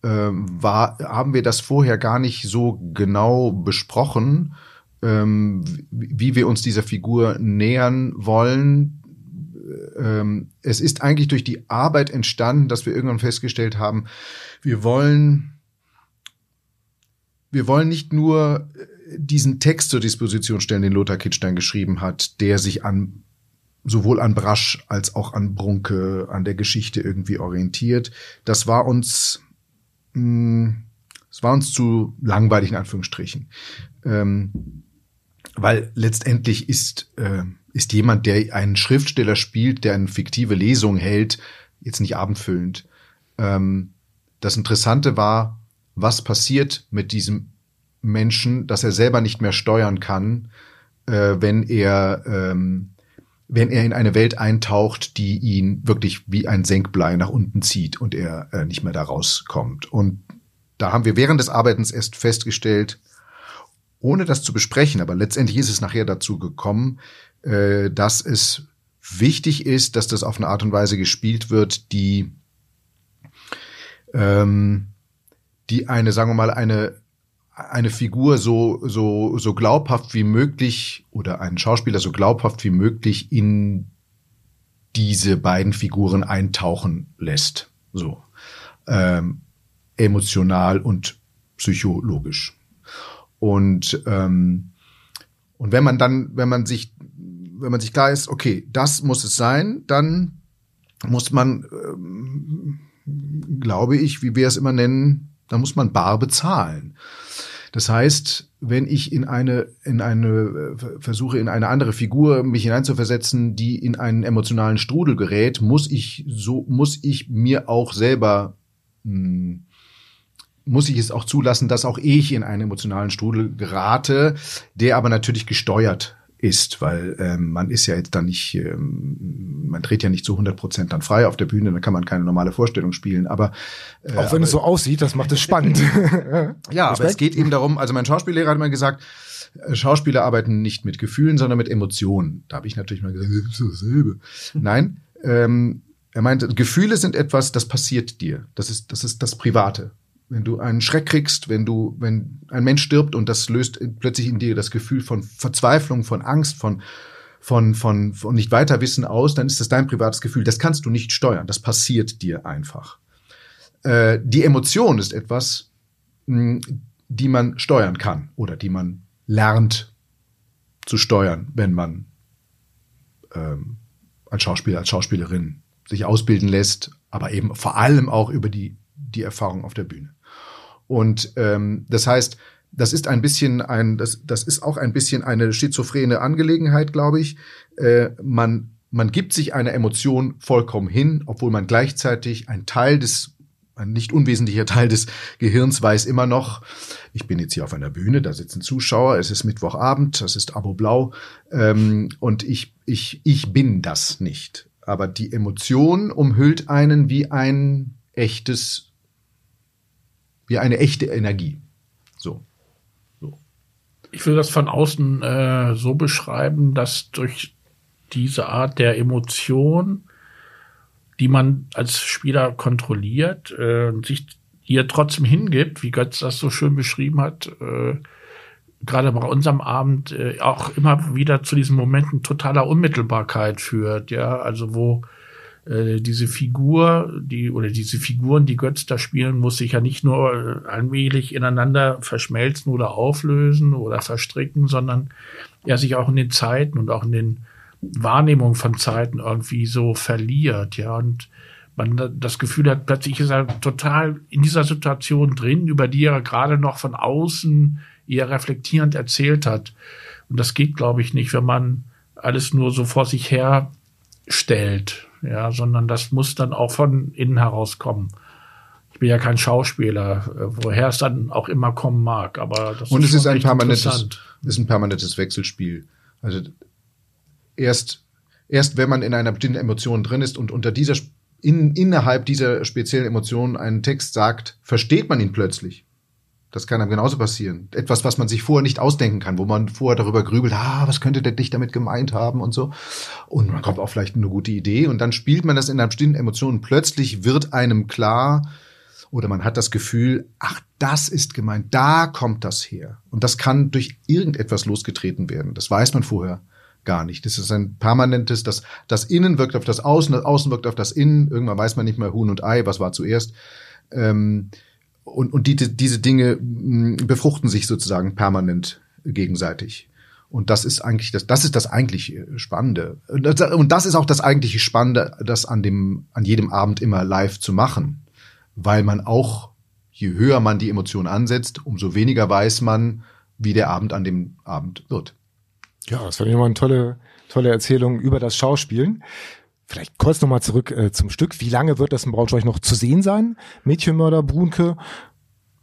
ähm, war, haben wir das vorher gar nicht so genau besprochen, ähm, wie wir uns dieser Figur nähern wollen. Ähm, es ist eigentlich durch die Arbeit entstanden, dass wir irgendwann festgestellt haben, wir wollen wir wollen nicht nur äh, diesen Text zur Disposition stellen, den Lothar Kittstein geschrieben hat, der sich an sowohl an Brasch als auch an Brunke, an der Geschichte irgendwie orientiert. Das war uns, hm, es war uns zu langweilig in Anführungsstrichen, ähm, weil letztendlich ist äh, ist jemand, der einen Schriftsteller spielt, der eine fiktive Lesung hält, jetzt nicht abendfüllend. Ähm, das Interessante war, was passiert mit diesem Menschen, dass er selber nicht mehr steuern kann, äh, wenn er ähm, wenn er in eine Welt eintaucht, die ihn wirklich wie ein Senkblei nach unten zieht und er äh, nicht mehr da rauskommt. Und da haben wir während des Arbeitens erst festgestellt, ohne das zu besprechen, aber letztendlich ist es nachher dazu gekommen, äh, dass es wichtig ist, dass das auf eine Art und Weise gespielt wird, die ähm, die eine, sagen wir mal, eine, eine Figur so, so, so glaubhaft wie möglich oder einen Schauspieler so glaubhaft wie möglich in diese beiden Figuren eintauchen lässt. So. Ähm, emotional und psychologisch. Und, ähm, und wenn man dann, wenn man sich, wenn man sich klar ist, okay, das muss es sein, dann muss man, ähm, glaube ich, wie wir es immer nennen, da muss man bar bezahlen. Das heißt, wenn ich in eine, in eine, äh, versuche in eine andere Figur mich hineinzuversetzen, die in einen emotionalen Strudel gerät, muss ich so, muss ich mir auch selber, hm, muss ich es auch zulassen, dass auch ich in einen emotionalen Strudel gerate, der aber natürlich gesteuert ist, weil ähm, man ist ja jetzt dann nicht, ähm, man dreht ja nicht zu 100 Prozent dann frei auf der Bühne, dann kann man keine normale Vorstellung spielen. Aber äh, auch wenn aber, es so aussieht, das macht es spannend. ja, aber es geht eben darum. Also mein Schauspiellehrer hat immer gesagt, äh, Schauspieler arbeiten nicht mit Gefühlen, sondern mit Emotionen. Da habe ich natürlich mal gesagt, das ist dasselbe. Nein, ähm, er meinte, Gefühle sind etwas, das passiert dir. Das ist, das ist das Private wenn du einen Schreck kriegst, wenn du, wenn ein Mensch stirbt und das löst plötzlich in dir das Gefühl von Verzweiflung, von Angst, von, von, von, von nicht weiter wissen aus, dann ist das dein privates Gefühl. Das kannst du nicht steuern. Das passiert dir einfach. Äh, die Emotion ist etwas, mh, die man steuern kann oder die man lernt zu steuern, wenn man ähm, als Schauspieler, als Schauspielerin sich ausbilden lässt, aber eben vor allem auch über die, die Erfahrung auf der Bühne. Und ähm, das heißt, das ist ein bisschen ein, das, das ist auch ein bisschen eine schizophrene Angelegenheit, glaube ich. Äh, man, man gibt sich einer Emotion vollkommen hin, obwohl man gleichzeitig ein Teil des ein nicht unwesentlicher Teil des Gehirns weiß immer noch, ich bin jetzt hier auf einer Bühne, da sitzen Zuschauer, es ist Mittwochabend, das ist Abo Blau ähm, und ich, ich, ich bin das nicht. Aber die Emotion umhüllt einen wie ein echtes wie eine echte Energie. So. so. Ich will das von außen äh, so beschreiben, dass durch diese Art der Emotion, die man als Spieler kontrolliert, äh, sich ihr trotzdem hingibt, wie Götz das so schön beschrieben hat, äh, gerade bei unserem Abend äh, auch immer wieder zu diesen Momenten totaler Unmittelbarkeit führt, ja, also wo äh, diese Figur, die oder diese Figuren, die Götz da spielen, muss sich ja nicht nur äh, allmählich ineinander verschmelzen oder auflösen oder verstricken, sondern er sich auch in den Zeiten und auch in den Wahrnehmungen von Zeiten irgendwie so verliert, ja, und man das Gefühl hat, plötzlich ist er total in dieser Situation drin, über die er gerade noch von außen eher reflektierend erzählt hat. Und das geht, glaube ich, nicht, wenn man alles nur so vor sich her stellt ja, sondern das muss dann auch von innen herauskommen. Ich bin ja kein Schauspieler, äh, woher es dann auch immer kommen mag, aber das Und ist es ist ein permanentes, ist ein permanentes Wechselspiel. Also erst, erst wenn man in einer bestimmten Emotion drin ist und unter dieser, in, innerhalb dieser speziellen Emotion einen Text sagt, versteht man ihn plötzlich. Das kann einem genauso passieren. Etwas, was man sich vorher nicht ausdenken kann, wo man vorher darüber grübelt, ah, was könnte der dich damit gemeint haben und so. Und man kommt auch vielleicht eine gute Idee und dann spielt man das in einer bestimmten Emotion. Plötzlich wird einem klar oder man hat das Gefühl, ach, das ist gemeint, da kommt das her. Und das kann durch irgendetwas losgetreten werden. Das weiß man vorher gar nicht. Das ist ein permanentes, das, das Innen wirkt auf das Außen, das Außen wirkt auf das Innen. Irgendwann weiß man nicht mehr Huhn und Ei, was war zuerst. Ähm, und, und die, diese Dinge mm, befruchten sich sozusagen permanent gegenseitig. Und das ist eigentlich das, das ist das eigentlich äh, Spannende. Und das ist auch das eigentliche Spannende, das an dem, an jedem Abend immer live zu machen. Weil man auch, je höher man die Emotion ansetzt, umso weniger weiß man, wie der Abend an dem Abend wird. Ja, das fand ich nochmal eine tolle, tolle Erzählung über das Schauspielen. Vielleicht kurz nochmal zurück äh, zum Stück. Wie lange wird das in Braunschweig noch zu sehen sein? Mädchenmörder Brunke.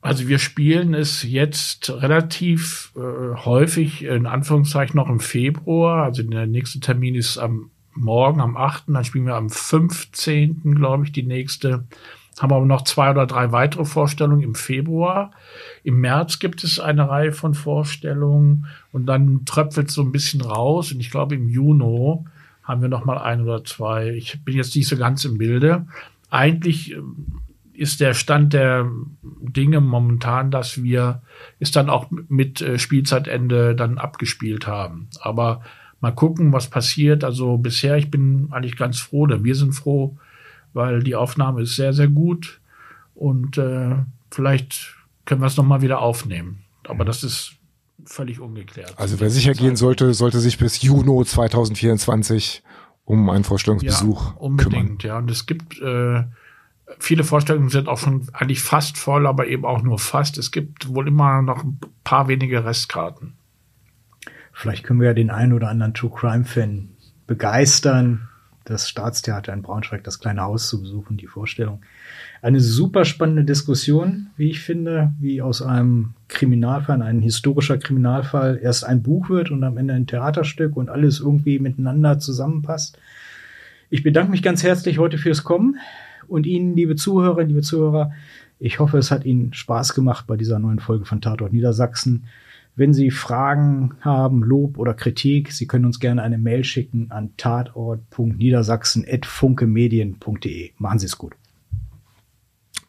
Also wir spielen es jetzt relativ äh, häufig, in Anführungszeichen, noch im Februar. Also der nächste Termin ist am Morgen, am 8. Dann spielen wir am 15., glaube ich, die nächste. Haben aber noch zwei oder drei weitere Vorstellungen im Februar. Im März gibt es eine Reihe von Vorstellungen und dann tröpfelt so ein bisschen raus. Und ich glaube, im Juni haben wir noch mal ein oder zwei. Ich bin jetzt nicht so ganz im Bilde. Eigentlich ähm, ist der Stand der Dinge momentan, dass wir es dann auch mit äh, Spielzeitende dann abgespielt haben. Aber mal gucken, was passiert. Also bisher, ich bin eigentlich ganz froh, oder wir sind froh, weil die Aufnahme ist sehr, sehr gut und äh, vielleicht können wir es nochmal wieder aufnehmen. Aber das ist völlig ungeklärt. Also wer sicher gehen sollte, sollte sich bis Juni 2024 um einen Vorstellungsbesuch ja, unbedingt, kümmern. ja. Und es gibt äh, viele Vorstellungen sind auch schon eigentlich fast voll, aber eben auch nur fast. Es gibt wohl immer noch ein paar wenige Restkarten. Vielleicht können wir ja den einen oder anderen True Crime Fan begeistern, das Staatstheater in Braunschweig, das kleine Haus zu besuchen, die Vorstellung. Eine super spannende Diskussion, wie ich finde, wie aus einem Kriminalfall, ein historischer Kriminalfall, erst ein Buch wird und am Ende ein Theaterstück und alles irgendwie miteinander zusammenpasst. Ich bedanke mich ganz herzlich heute fürs Kommen und Ihnen, liebe Zuhörerinnen, liebe Zuhörer, ich hoffe, es hat Ihnen Spaß gemacht bei dieser neuen Folge von Tatort Niedersachsen. Wenn Sie Fragen haben, Lob oder Kritik, Sie können uns gerne eine Mail schicken an tatort.niedersachsen.funkemedien.de. Machen Sie es gut.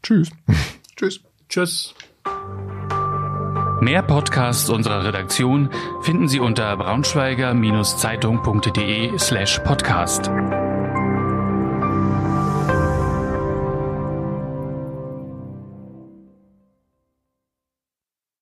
Tschüss. Tschüss. Tschüss. Mehr Podcasts unserer Redaktion finden Sie unter braunschweiger-zeitung.de slash podcast.